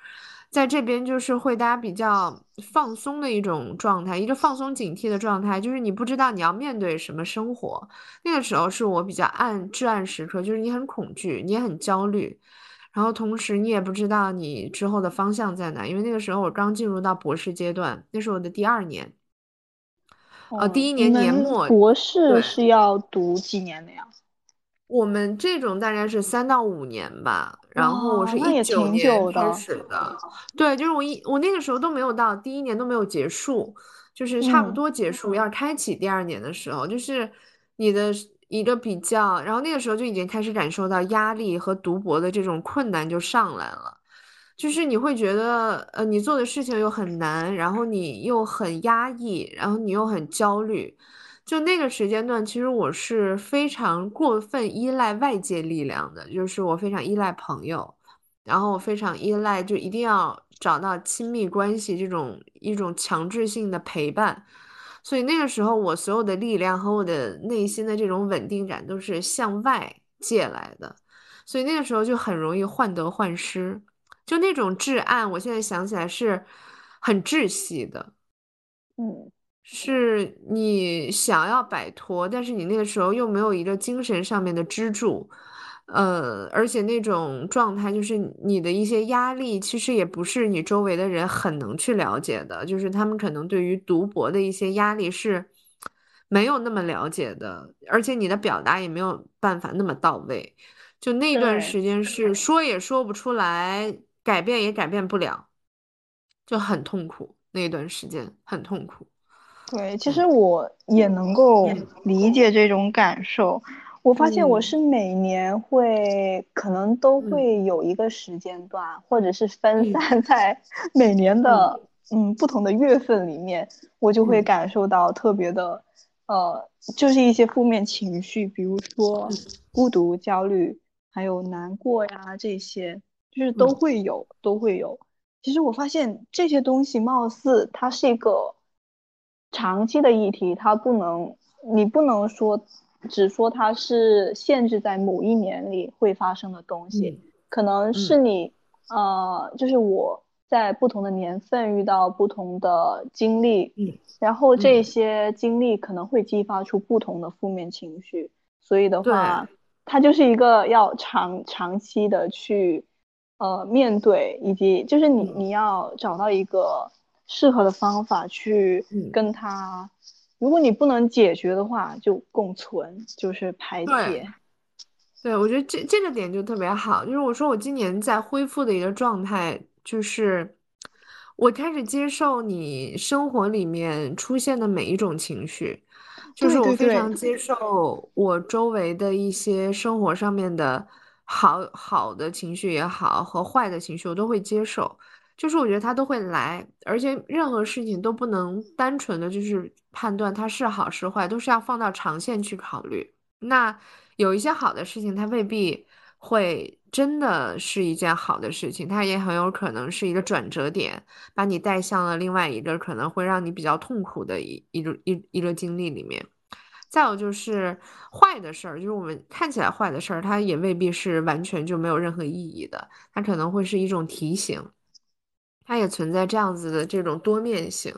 在这边就是会大家比较放松的一种状态，一个放松警惕的状态，就是你不知道你要面对什么生活。那个时候是我比较暗至暗时刻，就是你很恐惧，你也很焦虑。然后同时你也不知道你之后的方向在哪，因为那个时候我刚进入到博士阶段，那是我的第二年，呃，第一年年末。博士是要读几年的呀？我们这种大概是三到五年吧。然后我是一九年开始的，对，就是我一我那个时候都没有到第一年都没有结束，就是差不多结束要开启第二年的时候，就是你的。一个比较，然后那个时候就已经开始感受到压力和读博的这种困难就上来了，就是你会觉得，呃，你做的事情又很难，然后你又很压抑，然后你又很焦虑，就那个时间段，其实我是非常过分依赖外界力量的，就是我非常依赖朋友，然后我非常依赖，就一定要找到亲密关系这种一种强制性的陪伴。所以那个时候，我所有的力量和我的内心的这种稳定感都是向外借来的，所以那个时候就很容易患得患失，就那种至暗，我现在想起来是很窒息的，嗯，是你想要摆脱，但是你那个时候又没有一个精神上面的支柱。呃，而且那种状态就是你的一些压力，其实也不是你周围的人很能去了解的，就是他们可能对于读博的一些压力是没有那么了解的，而且你的表达也没有办法那么到位，就那段时间是说也说不出来，改变也改变不了，就很痛苦，那段时间很痛苦。对，其实我也能够理解这种感受。我发现我是每年会可能都会有一个时间段，或者是分散在每年的嗯不同的月份里面，我就会感受到特别的呃，就是一些负面情绪，比如说孤独、焦虑，还有难过呀这些，就是都会有都会有。其实我发现这些东西貌似它是一个长期的议题，它不能你不能说。只说它是限制在某一年里会发生的东西，可能是你，呃，就是我在不同的年份遇到不同的经历，嗯，然后这些经历可能会激发出不同的负面情绪，所以的话，它就是一个要长长期的去，呃，面对，以及就是你你要找到一个适合的方法去跟他。如果你不能解决的话，就共存，就是排解。对，我觉得这这个点就特别好。就是我说我今年在恢复的一个状态，就是我开始接受你生活里面出现的每一种情绪，就是我非常接受我周围的一些生活上面的好好的情绪也好和坏的情绪，我都会接受。就是我觉得他都会来，而且任何事情都不能单纯的就是判断它是好是坏，都是要放到长线去考虑。那有一些好的事情，它未必会真的是一件好的事情，它也很有可能是一个转折点，把你带向了另外一个可能会让你比较痛苦的一一个一一个经历里面。再有就是坏的事儿，就是我们看起来坏的事儿，它也未必是完全就没有任何意义的，它可能会是一种提醒。它也存在这样子的这种多面性，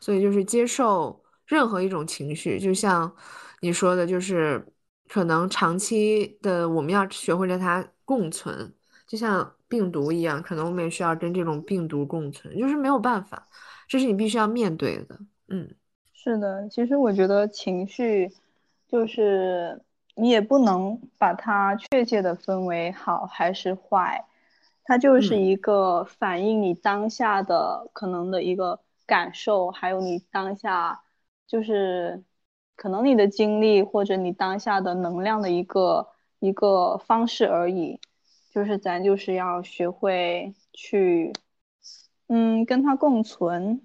所以就是接受任何一种情绪，就像你说的，就是可能长期的我们要学会跟它共存，就像病毒一样，可能我们也需要跟这种病毒共存，就是没有办法，这是你必须要面对的。嗯，是的，其实我觉得情绪就是你也不能把它确切的分为好还是坏，它就是一个反映你当下的可能的一个感受，还有你当下就是可能你的经历或者你当下的能量的一个一个方式而已，就是咱就是要学会去嗯跟它共存，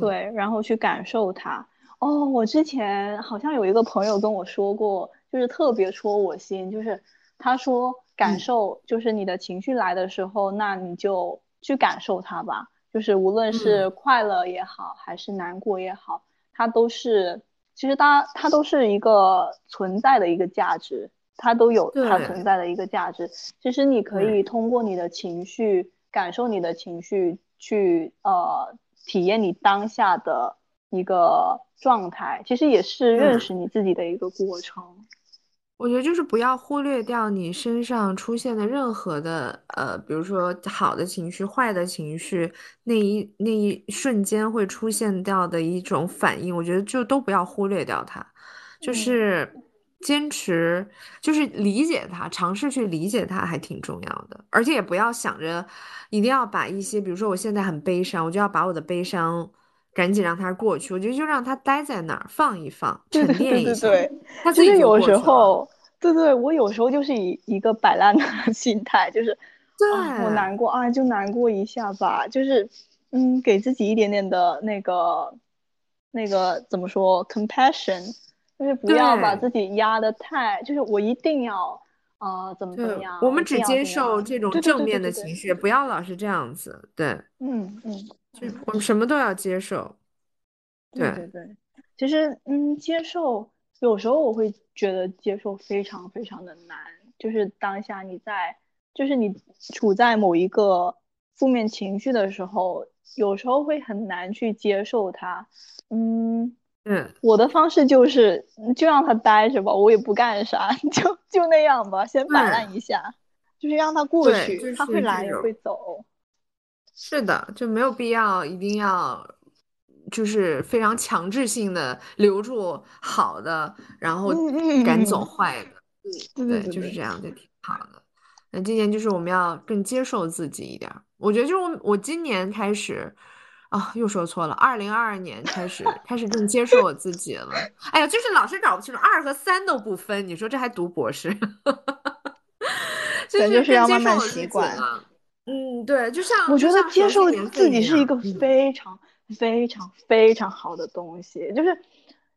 对，然后去感受它。哦，我之前好像有一个朋友跟我说过，就是特别戳我心，就是他说感受，就是你的情绪来的时候，那你就去感受它吧，就是无论是快乐也好，还是难过也好，它都是，其实它它都是一个存在的一个价值，它都有它存在的一个价值。其实你可以通过你的情绪，感受你的情绪，去呃体验你当下的一个。状态其实也是认识你自己的一个过程。我觉得就是不要忽略掉你身上出现的任何的呃，比如说好的情绪、坏的情绪，那一那一瞬间会出现掉的一种反应，我觉得就都不要忽略掉它，就是坚持，就是理解它，尝试去理解它，还挺重要的。而且也不要想着一定要把一些，比如说我现在很悲伤，我就要把我的悲伤。赶紧让它过去，我觉得就让它待在那儿，放一放，沉淀一下。对对对对，其实有时候，对对，我有时候就是以一个摆烂的 心态，就是，对，我难过啊，就难过一下吧，就是，嗯，给自己一点点的那个，那个怎么说，compassion，就是不要把自己压的太，就是我一定要，啊，怎么怎么样？我们只接受这种正面的情绪，不要老是这样子。对，嗯嗯。就我们什么都要接受，对对对。其实，嗯，接受有时候我会觉得接受非常非常的难。就是当下你在，就是你处在某一个负面情绪的时候，有时候会很难去接受它。嗯嗯，我的方式就是就让它待着吧，我也不干啥，就就那样吧，先摆烂一下，就是让它过去，他会来也会走。是的，就没有必要一定要，就是非常强制性的留住好的，然后赶走坏的。嗯，对，就是这样，就挺好的。那今年就是我们要更接受自己一点。我觉得就是我，我今年开始啊，又说错了，二零二二年开始开始更接受我自己了。哎呀，就是老是搞不清楚二和三都不分，你说这还读博士？就是要慢慢习惯。嗯，对，就像我觉得接受自己是一个非常非常非常好的东西，就是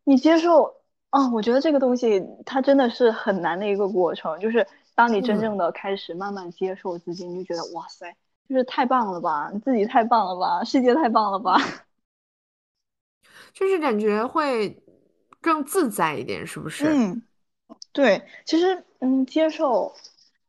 你接受啊，我觉得这个东西它真的是很难的一个过程，就是当你真正的开始慢慢接受自己，你就觉得哇塞，就是太棒了吧，自己太棒了吧，世界太棒了吧，就是感觉会更自在一点，是不是？嗯，对，其实嗯，接受。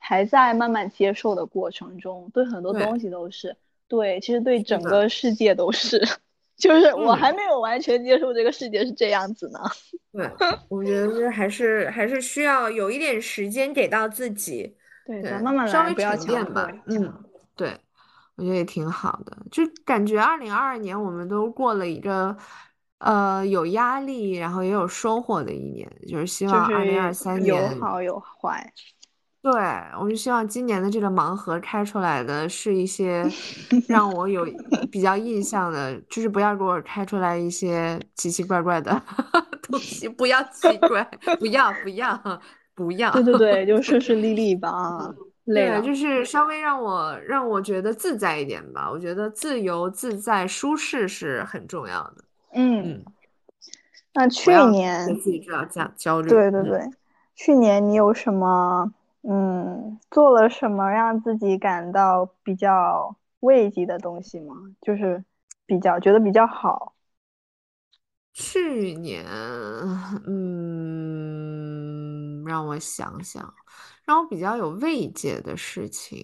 还在慢慢接受的过程中，对很多东西都是对，其实对整个世界都是，就是我还没有完全接受这个世界是这样子呢。对，我觉得还是还是需要有一点时间给到自己，对，慢慢来，稍微沉淀吧。嗯，对，我觉得也挺好的，就感觉二零二二年我们都过了一个呃有压力，然后也有收获的一年，就是希望二零二三年有好有坏。对，我就希望今年的这个盲盒开出来的是一些 让我有比较印象的，就是不要给我开出来一些奇奇怪怪的 东西，不要奇怪，不要不要不要。对对对，就顺顺利利吧。对，就是稍微让我让我觉得自在一点吧。我觉得自由自在舒适是很重要的。嗯，那去年自己知道这样焦虑。对对对，去年你有什么？嗯，做了什么让自己感到比较慰藉的东西吗？就是比较觉得比较好。去年，嗯，让我想想，让我比较有慰藉的事情。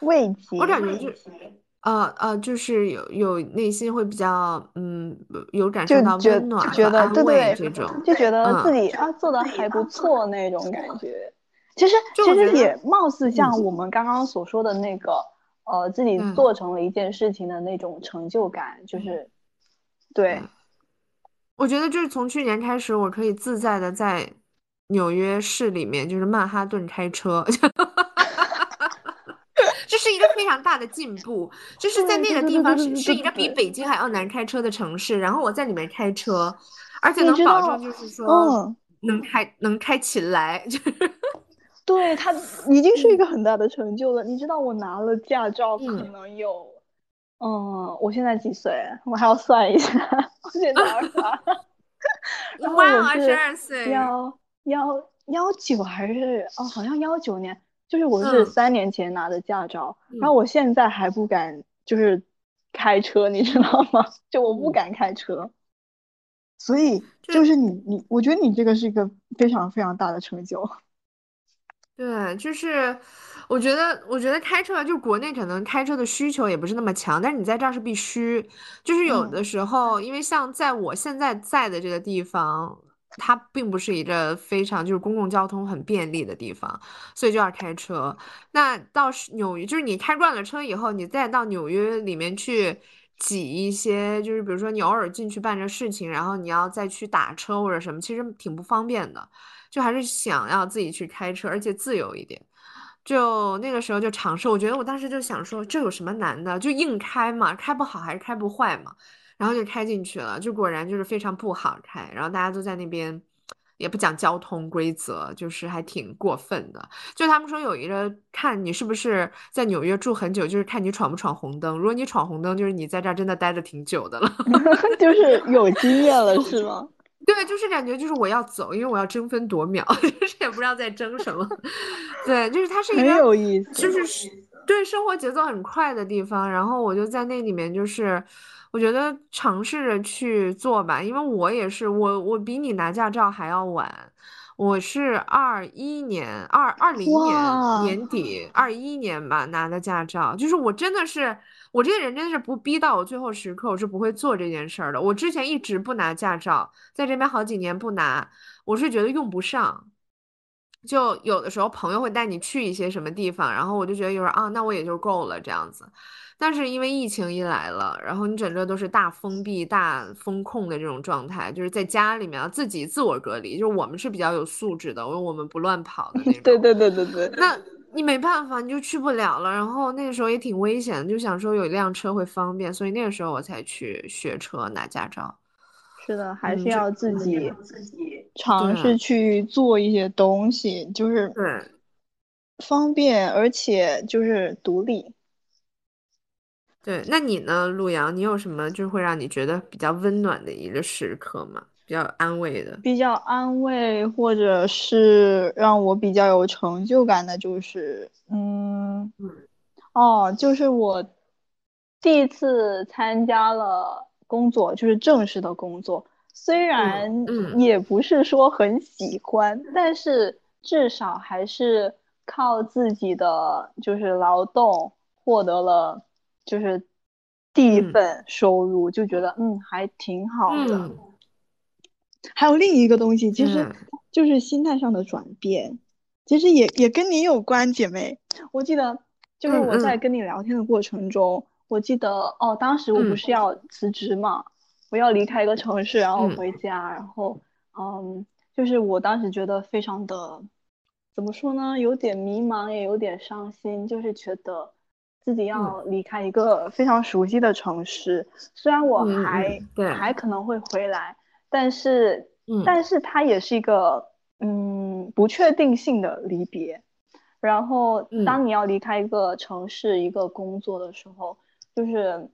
慰藉，我感觉就，呃呃，就是有有内心会比较，嗯，有感受到温暖和安慰这种，就觉得自己啊做的还不错那种感觉。其实其实也貌似像我们刚刚所说的那个，呃，自己做成了一件事情的那种成就感，就是，对，我觉得就是从去年开始，我可以自在的在纽约市里面，就是曼哈顿开车，这是一个非常大的进步。就是在那个地方是是一个比北京还要难开车的城市，然后我在里面开车，而且能保证就是说能开能开起来，就是。对他已经是一个很大的成就了。你知道我拿了驾照可能有，嗯，我现在几岁？我还要算一下，我现在二 十二。我是幺幺幺九还是哦，好像幺九年，就是我是三年前拿的驾照，然后我现在还不敢就是开车，你知道吗？就我不敢开车，所以就是你你，我觉得你这个是一个非常非常大的成就。对，就是我觉得，我觉得开车就国内可能开车的需求也不是那么强，但是你在这儿是必须。就是有的时候，因为像在我现在在的这个地方，它并不是一个非常就是公共交通很便利的地方，所以就要开车。那到纽约，就是你开惯了车以后，你再到纽约里面去挤一些，就是比如说你偶尔进去办个事情，然后你要再去打车或者什么，其实挺不方便的。就还是想要自己去开车，而且自由一点。就那个时候就尝试，我觉得我当时就想说，这有什么难的？就硬开嘛，开不好还是开不坏嘛。然后就开进去了，就果然就是非常不好开。然后大家都在那边也不讲交通规则，就是还挺过分的。就他们说有一个看你是不是在纽约住很久，就是看你闯不闯红灯。如果你闯红灯，就是你在这儿真的待着挺久的了，就是有经验了，是吗？对，就是感觉就是我要走，因为我要争分夺秒，就是也不知道在争什么。对，就是它是一个很有意思，就是对生活节奏很快的地方。然后我就在那里面，就是我觉得尝试着去做吧，因为我也是我我比你拿驾照还要晚，我是二一年二二零年年底二一年吧拿的驾照，就是我真的是。我这个人真的是不逼到我最后时刻，我是不会做这件事儿的。我之前一直不拿驾照，在这边好几年不拿，我是觉得用不上。就有的时候朋友会带你去一些什么地方，然后我就觉得有时候啊，那我也就够了这样子。但是因为疫情一来了，然后你整个都是大封闭、大风控的这种状态，就是在家里面自己自我隔离。就是我们是比较有素质的，因为我们不乱跑的那种。对对对对对。那。你没办法，你就去不了了。然后那个时候也挺危险的，就想说有一辆车会方便，所以那个时候我才去学车拿驾照。是的，还是要自己尝试去做一些东西，就是对方便，而且就是独立。对，那你呢，陆阳？你有什么就会让你觉得比较温暖的一个时刻吗？比较安慰的，比较安慰，或者是让我比较有成就感的，就是，嗯，哦，就是我第一次参加了工作，就是正式的工作，虽然也不是说很喜欢，但是至少还是靠自己的就是劳动获得了就是第一份收入，就觉得嗯还挺好的。还有另一个东西，其实就是心态上的转变，其实也也跟你有关，姐妹。我记得就是我在跟你聊天的过程中，我记得哦，当时我不是要辞职嘛，我要离开一个城市，然后回家，然后嗯，就是我当时觉得非常的，怎么说呢，有点迷茫，也有点伤心，就是觉得自己要离开一个非常熟悉的城市，虽然我还还可能会回来。但是，但是它也是一个嗯不确定性的离别。然后，当你要离开一个城市、一个工作的时候，就是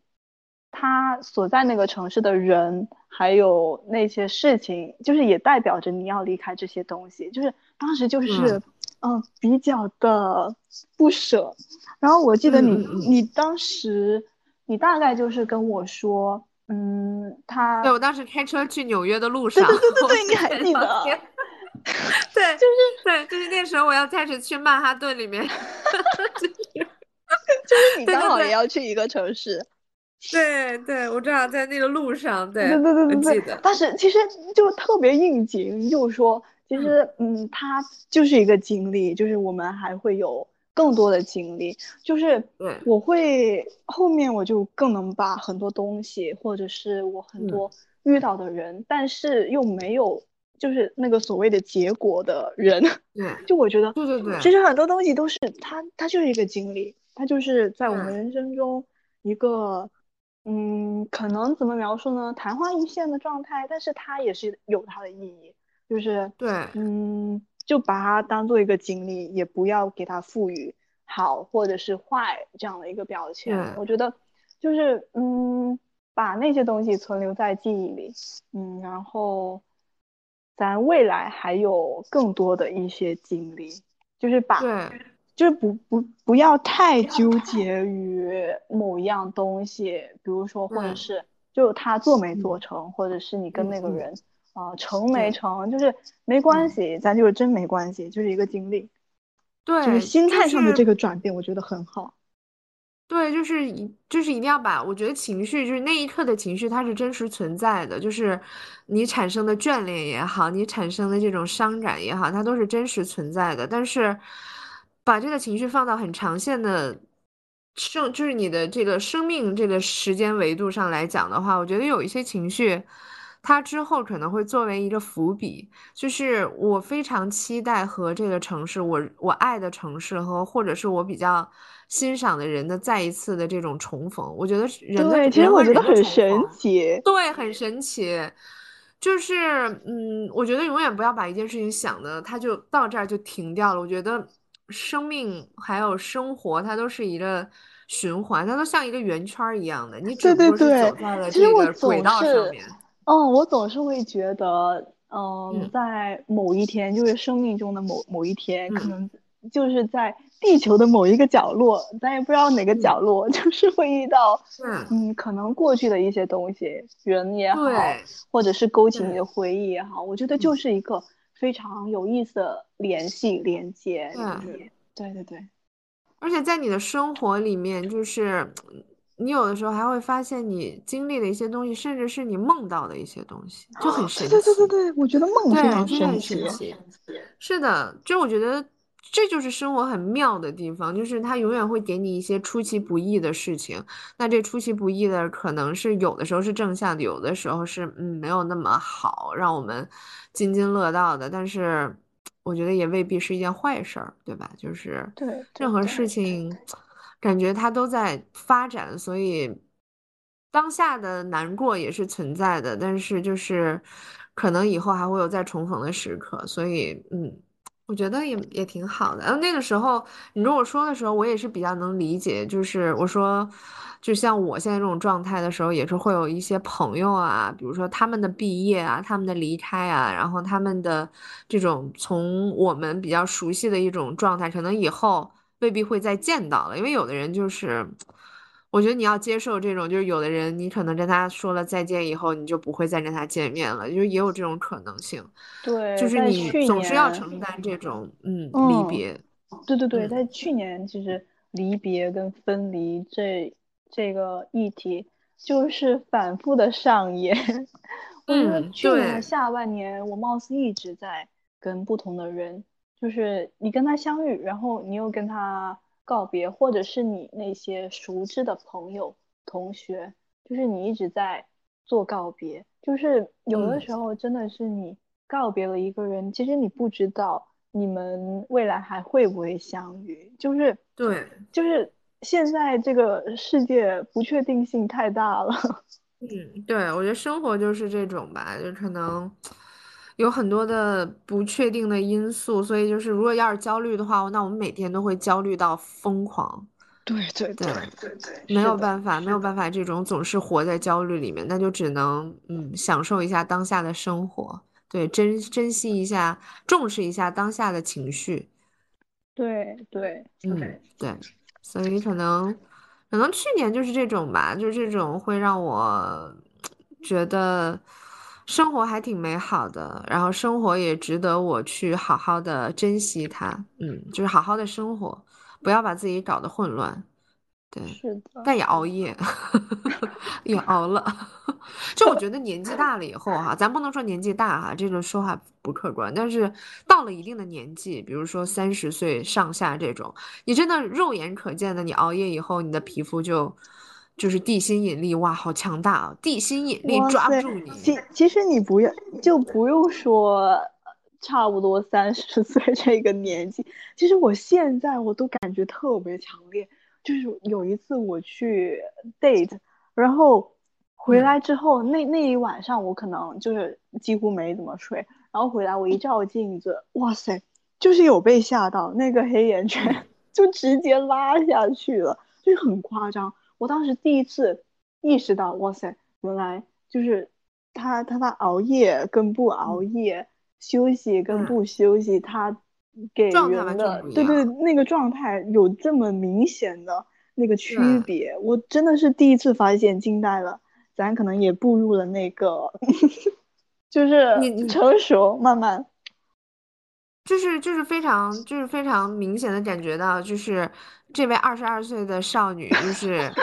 他所在那个城市的人，还有那些事情，就是也代表着你要离开这些东西。就是当时就是嗯比较的不舍。然后我记得你，你当时你大概就是跟我说。嗯，他对我当时开车去纽约的路上，对对对对，你还记得？对，就是对，就是那时候我要开始去曼哈顿里面，就是你刚好也要去一个城市，对对，我正好在那个路上，对对对对对，记得。但是其实就特别应景，就是说，其实嗯，它就是一个经历，就是我们还会有。更多的经历，就是我会后面我就更能把很多东西，或者是我很多遇到的人，但是又没有就是那个所谓的结果的人。对，就我觉得，对对对，其实很多东西都是它，它就是一个经历，它就是在我们人生中一个，嗯，可能怎么描述呢？昙花一现的状态，但是它也是有它的意义，就是对，嗯，就把它当做一个经历，也不要给它赋予好或者是坏这样的一个标签。我觉得，就是嗯。把那些东西存留在记忆里，嗯，然后咱未来还有更多的一些经历，就是把，就是不不不要太纠结于某一样东西，比如说或者是就他做没做成，或者是你跟那个人啊成没成，就是没关系，咱就是真没关系，就是一个经历，对，就是心态上的这个转变，我觉得很好。对，就是一，就是一定要把，我觉得情绪就是那一刻的情绪，它是真实存在的，就是你产生的眷恋也好，你产生的这种伤感也好，它都是真实存在的。但是把这个情绪放到很长线的生，就是你的这个生命这个时间维度上来讲的话，我觉得有一些情绪。它之后可能会作为一个伏笔，就是我非常期待和这个城市，我我爱的城市和或者是我比较欣赏的人的再一次的这种重逢。我觉得人的其实我觉得很神奇，对，很神奇。就是嗯，我觉得永远不要把一件事情想的，它就到这儿就停掉了。我觉得生命还有生活，它都是一个循环，它都像一个圆圈一样的。你只不过是走在了这个轨道上面。嗯，我总是会觉得，嗯，在某一天，就是生命中的某某一天，可能就是在地球的某一个角落，咱也不知道哪个角落，就是会遇到，嗯，可能过去的一些东西，人也好，或者是勾起你的回忆也好，我觉得就是一个非常有意思的联系连接，对对对，而且在你的生活里面，就是。你有的时候还会发现，你经历的一些东西，甚至是你梦到的一些东西，就很神奇。对对对对，我觉得梦非常神奇。是的，就我觉得这就是生活很妙的地方，就是它永远会给你一些出其不意的事情。那这出其不意的，可能是有的时候是正向的，有的时候是嗯没有那么好，让我们津津乐道的。但是我觉得也未必是一件坏事儿，对吧？就是对任何事情。感觉它都在发展，所以当下的难过也是存在的，但是就是可能以后还会有再重逢的时刻，所以嗯，我觉得也也挺好的。然后那个时候你如果说的时候，我也是比较能理解，就是我说，就像我现在这种状态的时候，也是会有一些朋友啊，比如说他们的毕业啊，他们的离开啊，然后他们的这种从我们比较熟悉的一种状态，可能以后。未必会再见到了，因为有的人就是，我觉得你要接受这种，就是有的人你可能跟他说了再见以后，你就不会再跟他见面了，就是也有这种可能性。对，就是你总是要承担这种嗯离别。对对对，在去年其实离别跟分离这这个议题就是 反复的上演。我觉得去年下半年我貌似一直在跟不同的人。就是你跟他相遇，然后你又跟他告别，或者是你那些熟知的朋友、同学，就是你一直在做告别。就是有的时候真的是你告别了一个人，其实你不知道你们未来还会不会相遇。就是对，就是现在这个世界不确定性太大了。嗯，对，我觉得生活就是这种吧，就可能。有很多的不确定的因素，所以就是如果要是焦虑的话，那我们每天都会焦虑到疯狂。对对对对对，没有办法，没有办法，这种总是活在焦虑里面，那就只能嗯享受一下当下的生活，对，珍珍惜一下，重视一下当下的情绪。对对，嗯对，所以可能可能去年就是这种吧，就是这种会让我觉得。生活还挺美好的，然后生活也值得我去好好的珍惜它。嗯，就是好好的生活，不要把自己搞得混乱。对，是的，但也熬夜，也熬了。就我觉得年纪大了以后哈，咱不能说年纪大哈，这个说话不客观。但是到了一定的年纪，比如说三十岁上下这种，你真的肉眼可见的，你熬夜以后，你的皮肤就。就是地心引力，哇，好强大啊！地心引力抓不住你。其其实你不用就不用说，差不多三十岁这个年纪，其实我现在我都感觉特别强烈。就是有一次我去 date，然后回来之后，那那一晚上我可能就是几乎没怎么睡，然后回来我一照镜子，哇塞，就是有被吓到，那个黑眼圈 就直接拉下去了，就是很夸张。我当时第一次意识到，哇塞，原来就是他他他熬夜跟不熬夜，休息跟不休息，他给人的对对那个状态有这么明显的那个区别，我真的是第一次发现，惊呆了。咱可能也步入了那个，就是成熟，慢慢，就是就是非常就是非常明显的感觉到，就是这位二十二岁的少女，就是。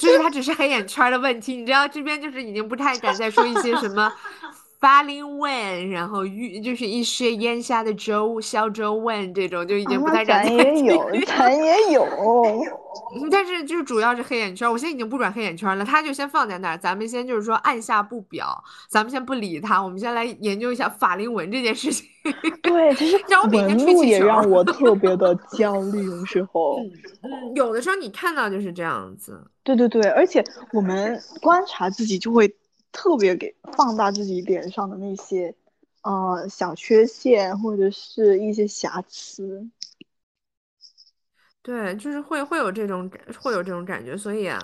就是她只是黑眼圈的问题，你知道这边就是已经不太敢再说一些什么 funny when，然后玉就是一些烟霞的周消周纹这种就已经不太敢再。咱也有，咱也有。但是就是主要是黑眼圈，我现在已经不转黑眼圈了，他就先放在那儿，咱们先就是说按下不表，咱们先不理他，我们先来研究一下法令纹这件事情。对，其实纹路也让我 特别的焦虑，有时候。嗯，有的时候你看到就是这样子。对对对，而且我们观察自己就会特别给放大自己脸上的那些呃小缺陷或者是一些瑕疵。对，就是会会有这种感会有这种感觉，所以啊，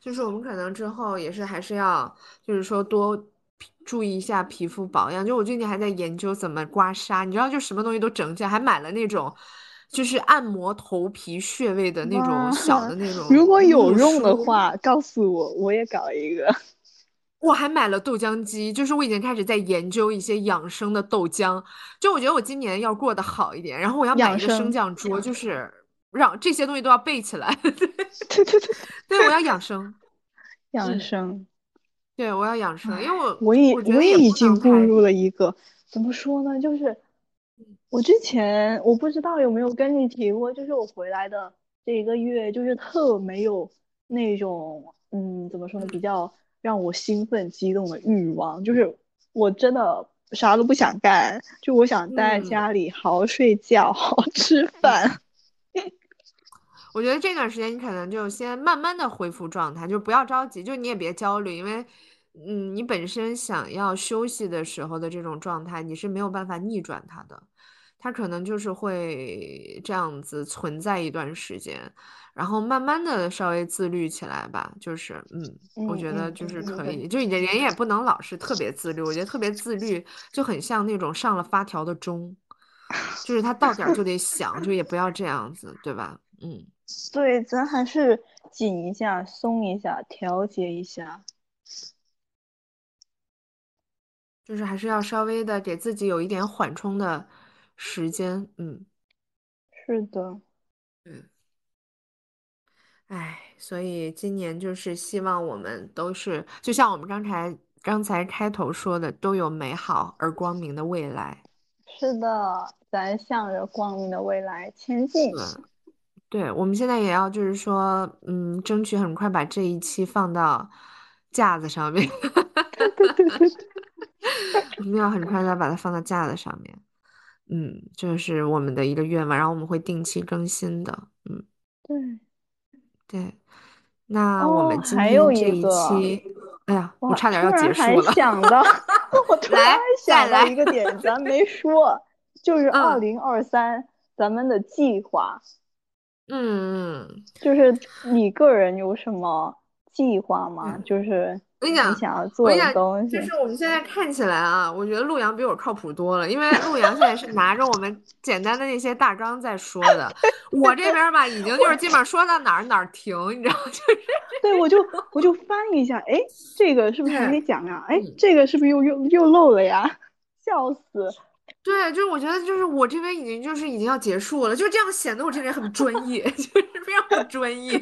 就是我们可能之后也是还是要，就是说多注意一下皮肤保养。就我最近还在研究怎么刮痧，你知道，就什么东西都整起来，还买了那种就是按摩头皮穴位的那种小的 那种。如果有用的话，告诉我，我也搞一个。我还买了豆浆机，就是我已经开始在研究一些养生的豆浆。就我觉得我今年要过得好一点，然后我要买一个升降桌，就是。让这些东西都要背起来，对对对对，对我要养生，养生，对我要养生，因为我我也我也已经步入了一个怎么说呢？就是我之前我不知道有没有跟你提过，就是我回来的这一个月，就是特没有那种嗯，怎么说呢？比较让我兴奋激动的欲望，就是我真的啥都不想干，就我想待在家里好好睡觉，好好吃饭。我觉得这段时间你可能就先慢慢的恢复状态，就不要着急，就你也别焦虑，因为，嗯，你本身想要休息的时候的这种状态，你是没有办法逆转它的，它可能就是会这样子存在一段时间，然后慢慢的稍微自律起来吧，就是，嗯，我觉得就是可以，就你的人也不能老是特别自律，我觉得特别自律就很像那种上了发条的钟，就是它到点就得响，就也不要这样子，对吧？嗯。对，咱还是紧一下，松一下，调节一下，就是还是要稍微的给自己有一点缓冲的时间。嗯，是的，嗯，哎，所以今年就是希望我们都是，就像我们刚才刚才开头说的，都有美好而光明的未来。是的，咱向着光明的未来前进。对，我们现在也要就是说，嗯，争取很快把这一期放到架子上面。我们要很快的把它放到架子上面。嗯，这是我们的一个愿望，然后我们会定期更新的。嗯，对，对。那我们今天这一期，哎呀，我差点要结束了。想到，我突然想到一个点，咱没说，就是二零二三咱们的计划。嗯嗯嗯，就是你个人有什么计划吗？就是我跟你讲，想要做的东西。就是我们现在看起来啊，我觉得陆阳比我靠谱多了，因为陆阳现在是拿着我们简单的那些大纲在说的，我这边吧，已经就是基本上说到哪儿哪儿停，你知道 就是。对，我就我就翻一下，哎，这个是不是还没讲啊？哎，这个是不是又又又漏了呀？笑死。对，就是我觉得，就是我这边已经就是已经要结束了，就这样显得我这边很专业，就是非常的专业。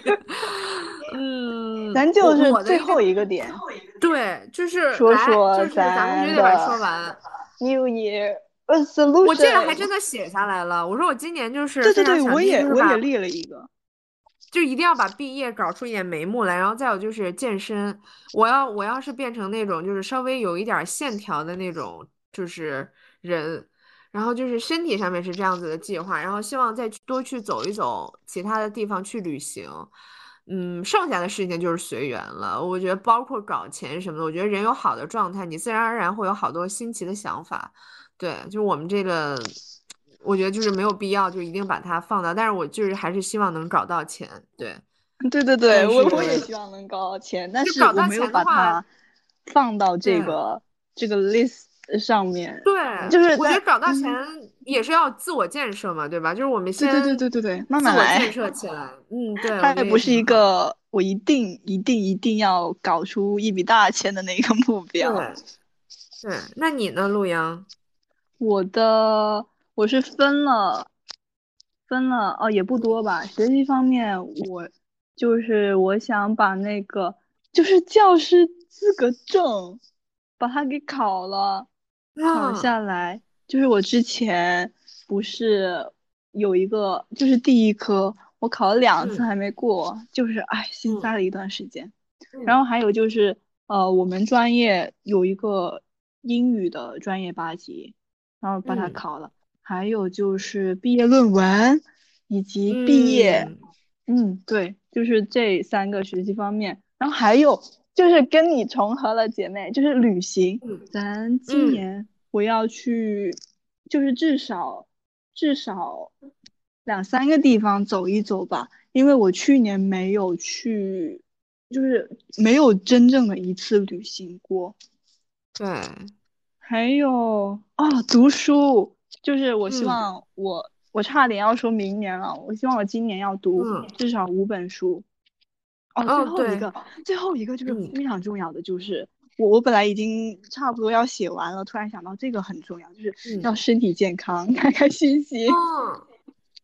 嗯，咱就是最后一个点，对，就是说说就是咱们必须得把它说完。New Year Resolution，我这个还真的写下来了。我说我今年就是对对对，我也我也列了一个。就一定要把毕业搞出一点眉目来，然后再有就是健身，我要我要是变成那种就是稍微有一点线条的那种就是人，然后就是身体上面是这样子的计划，然后希望再多去走一走其他的地方去旅行，嗯，剩下的事情就是随缘了。我觉得包括搞钱什么的，我觉得人有好的状态，你自然而然会有好多新奇的想法。对，就是我们这个。我觉得就是没有必要，就一定把它放到。但是我就是还是希望能搞到钱，对，对对对，我我也希望能搞到钱，但是我没有把它放到这个这个 list 上面。对，就是我觉得搞大钱也是要自我建设嘛，对吧？就是我们先对对对对对，慢慢来建设起 来。嗯，对，它也不是一个我一定一定一定要搞出一笔大钱的那个目标。对，对，那你呢，陆阳？我的。我是分了，分了哦，也不多吧。学习方面，我就是我想把那个就是教师资格证，把它给考了，考下来。就是我之前不是有一个，就是第一科我考了两次还没过，就是哎，心塞了一段时间。然后还有就是呃，我们专业有一个英语的专业八级，然后把它考了。还有就是毕业论文，以及毕业，嗯，对，就是这三个学习方面。然后还有就是跟你重合了，姐妹，就是旅行。咱今年我要去，就是至少至少两三个地方走一走吧，因为我去年没有去，就是没有真正的一次旅行过。对，还有啊，读书。就是我希望我我差点要说明年了，我希望我今年要读至少五本书。哦，最后一个，最后一个就是非常重要的，就是我我本来已经差不多要写完了，突然想到这个很重要，就是要身体健康，开开心心。嗯，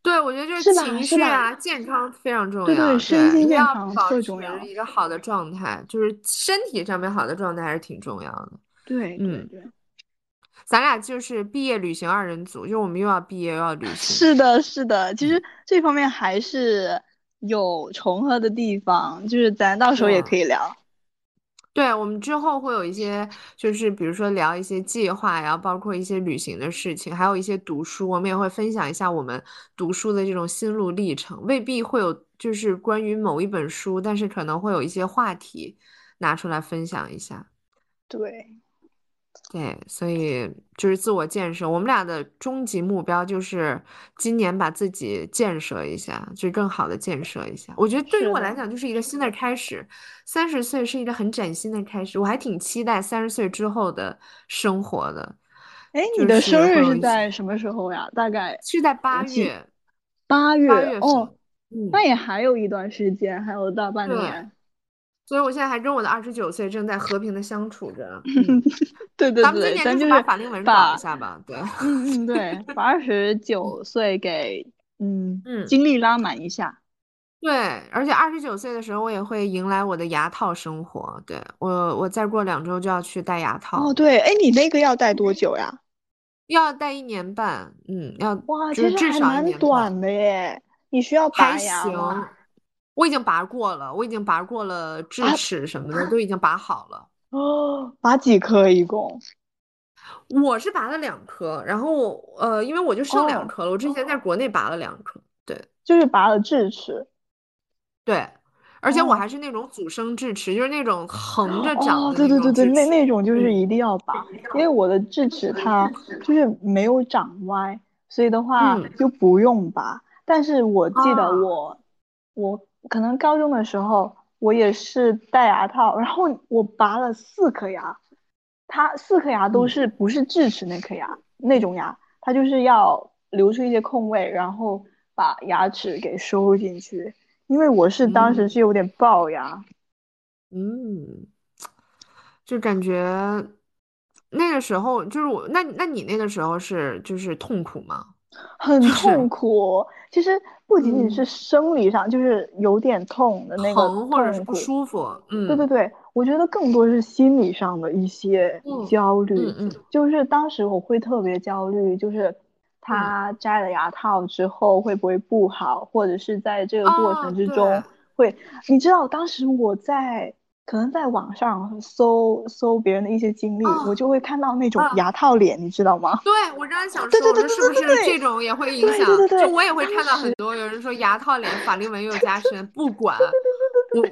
对，我觉得就是情绪啊，健康非常重要。对对，身心健康特重要。一个好的状态，就是身体上面好的状态还是挺重要的。对，嗯对。咱俩就是毕业旅行二人组，就是我们又要毕业又要旅行。是的，是的，其实这方面还是有重合的地方，就是咱到时候也可以聊。对，我们之后会有一些，就是比如说聊一些计划呀，包括一些旅行的事情，还有一些读书，我们也会分享一下我们读书的这种心路历程。未必会有就是关于某一本书，但是可能会有一些话题拿出来分享一下。对。对，所以就是自我建设。我们俩的终极目标就是今年把自己建设一下，就更好的建设一下。我觉得对于我来讲，就是一个新的开始。三十岁是一个很崭新的开始，我还挺期待三十岁之后的生活的。哎，你的生日是在什么时候呀？大概是在八月。八月哦，那也还有一段时间，还有大半年。所以，我现在还跟我的二十九岁正在和平的相处着。对对对，咱们今年就是把法令纹搞一下吧。对，嗯嗯，对，把二十九岁给嗯嗯精力拉满一下。对，而且二十九岁的时候，我也会迎来我的牙套生活。对我，我再过两周就要去戴牙套。哦，对，哎，你那个要戴多久呀？要戴一年半。嗯，要哇，其实还蛮短的耶。你需要拔牙吗？我已经拔过了，我已经拔过了智齿什么的，都已经拔好了。哦，拔几颗一共？我是拔了两颗，然后呃，因为我就剩两颗了。我之前在国内拔了两颗，对，就是拔了智齿。对，而且我还是那种阻生智齿，就是那种横着长的。对对对对，那那种就是一定要拔，因为我的智齿它就是没有长歪，所以的话就不用拔。但是我记得我我。可能高中的时候，我也是戴牙套，然后我拔了四颗牙，它四颗牙都是不是智齿那颗牙那种牙，它就是要留出一些空位，然后把牙齿给收进去。因为我是当时是有点龅牙，嗯，就感觉那个时候就是我，那那你那个时候是就是痛苦吗？很痛苦，其实不仅仅是生理上，就是有点痛的那个疼或者是不舒服。嗯，对对对，我觉得更多是心理上的一些焦虑。嗯嗯，就是当时我会特别焦虑，就是他摘了牙套之后会不会不好，或者是在这个过程之中会，你知道当时我在可能在网上搜搜别人的一些经历，我就会看到那种牙套脸，你知道吗？对，我刚才想说，是不是这种也会影响？就我也会看到很多有人说牙套脸法令纹又加深，不管我，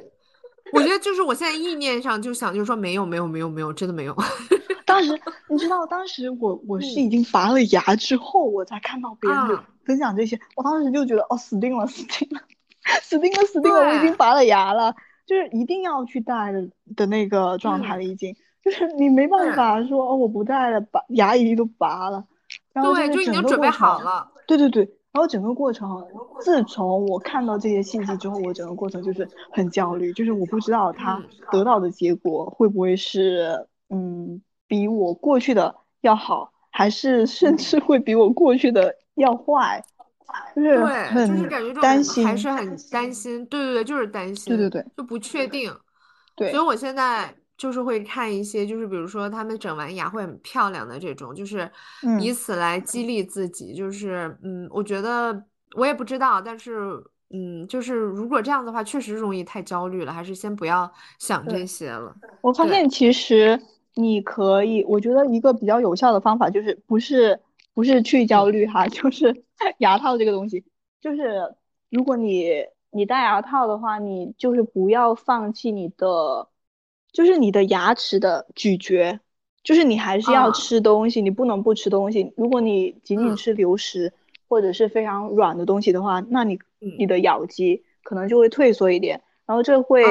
我觉得就是我现在意念上就想就是说没有没有没有没有，真的没有。当时你知道，当时我我是已经拔了牙之后，我才看到别人分享这些，我当时就觉得哦，死定了，死定了，死定了，死定了，我已经拔了牙了，就是一定要去戴的的那个状态了，已经，就是你没办法说哦，我不戴了，拔牙已经都拔了，然后对，就已经准备好了，对对对，然后整个过程，自从我看到这些信息之后，我整个过程就是很焦虑，就是我不知道他得到的结果会不会是嗯。比我过去的要好，还是甚至会比我过去的要坏，就是感觉担心，还是很担心。对对对，就是担心。对对对，就不确定。对，所以我现在就是会看一些，就是比如说他们整完牙会很漂亮的这种，就是以此来激励自己。就是嗯，我觉得我也不知道，但是嗯，就是如果这样的话，确实容易太焦虑了，还是先不要想这些了。我发现其实。你可以，我觉得一个比较有效的方法就是不是不是去焦虑哈，就是牙套这个东西，就是如果你你戴牙套的话，你就是不要放弃你的，就是你的牙齿的咀嚼，就是你还是要吃东西，你不能不吃东西。如果你仅仅吃流食或者是非常软的东西的话，那你你的咬肌可能就会退缩一点，然后这会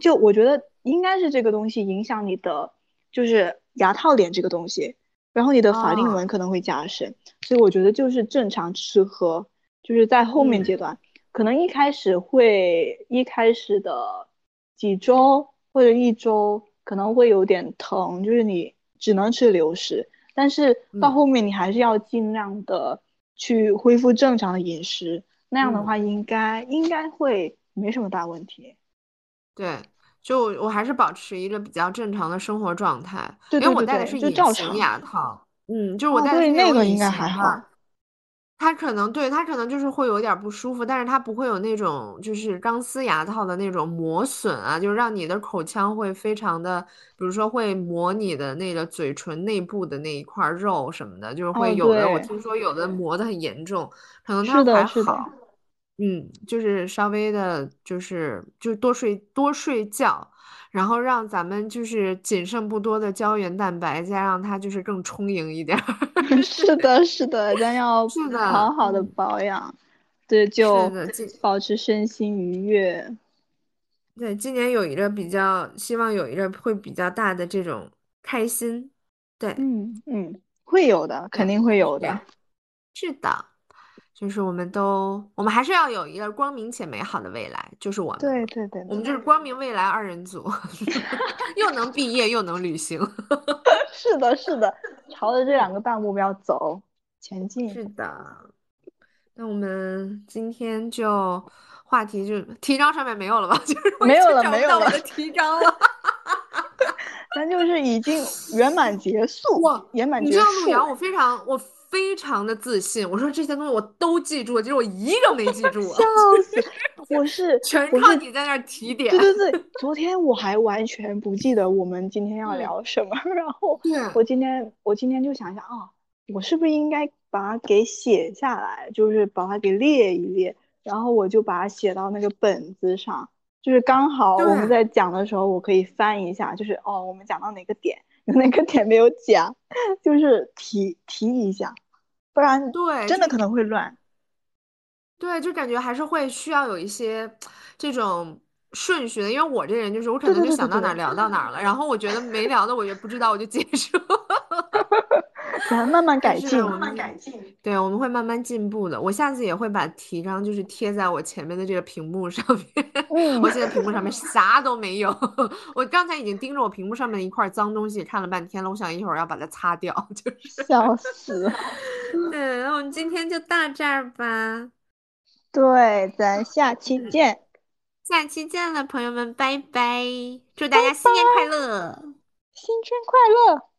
就我觉得应该是这个东西影响你的。就是牙套脸这个东西，然后你的法令纹可能会加深，所以我觉得就是正常吃喝，就是在后面阶段，可能一开始会一开始的几周或者一周可能会有点疼，就是你只能吃流食，但是到后面你还是要尽量的去恢复正常的饮食，那样的话应该应该会没什么大问题。对。就我还是保持一个比较正常的生活状态，因为我戴的是隐形牙套，嗯，就是我戴的那个应该还好。它可能对它可能就是会有点不舒服，但是它不会有那种就是钢丝牙套的那种磨损啊，就是让你的口腔会非常的，比如说会磨你的那个嘴唇内部的那一块肉什么的，就是会有的。我听说有的磨的很严重，可能它还好。嗯，就是稍微的，就是就多睡多睡觉，然后让咱们就是仅剩不多的胶原蛋白，再让它就是更充盈一点。是的，是的，咱要好好的保养，对，就保持身心愉悦。对，今年有一个比较，希望有一个会比较大的这种开心。对，嗯嗯，会有的，肯定会有的。是的。就是我们都，我们还是要有一个光明且美好的未来。就是我们，对对对，我们就是光明未来二人组，又能毕业又能旅行。是的，是的，朝着这两个大目标走前进。是的，那我们今天就话题就提纲上面没有了吧？就是没有了，没有了提纲了。咱就是已经圆满结束，圆满结束。你知道陆阳，我非常我。非常的自信，我说这些东西我都记住了，其实我一个没记住。笑死！我是全靠你在那儿提点。对对对，昨天我还完全不记得我们今天要聊什么，然后我今天我今天就想一想啊，我是不是应该把它给写下来，就是把它给列一列，然后我就把它写到那个本子上，就是刚好我们在讲的时候，我可以翻一下，就是哦，我们讲到哪个点。有哪个点没有讲，就是提提一下，不然对真的可能会乱。对，就感觉还是会需要有一些这种顺序的，因为我这人就是我可能就想到哪聊到哪了，然后我觉得没聊的我也不知道，我就结束。咱慢慢改进，慢慢改进。对，我们会慢慢进步的。我下次也会把提纲就是贴在我前面的这个屏幕上面。嗯，我现在屏幕上面啥都没有。我刚才已经盯着我屏幕上面的一块脏东西看了半天了，我想一会儿要把它擦掉。就是笑死。嗯，那我们今天就到这儿吧。对，咱下期见。下期见了，朋友们，拜拜！祝大家新年快乐，新春快乐。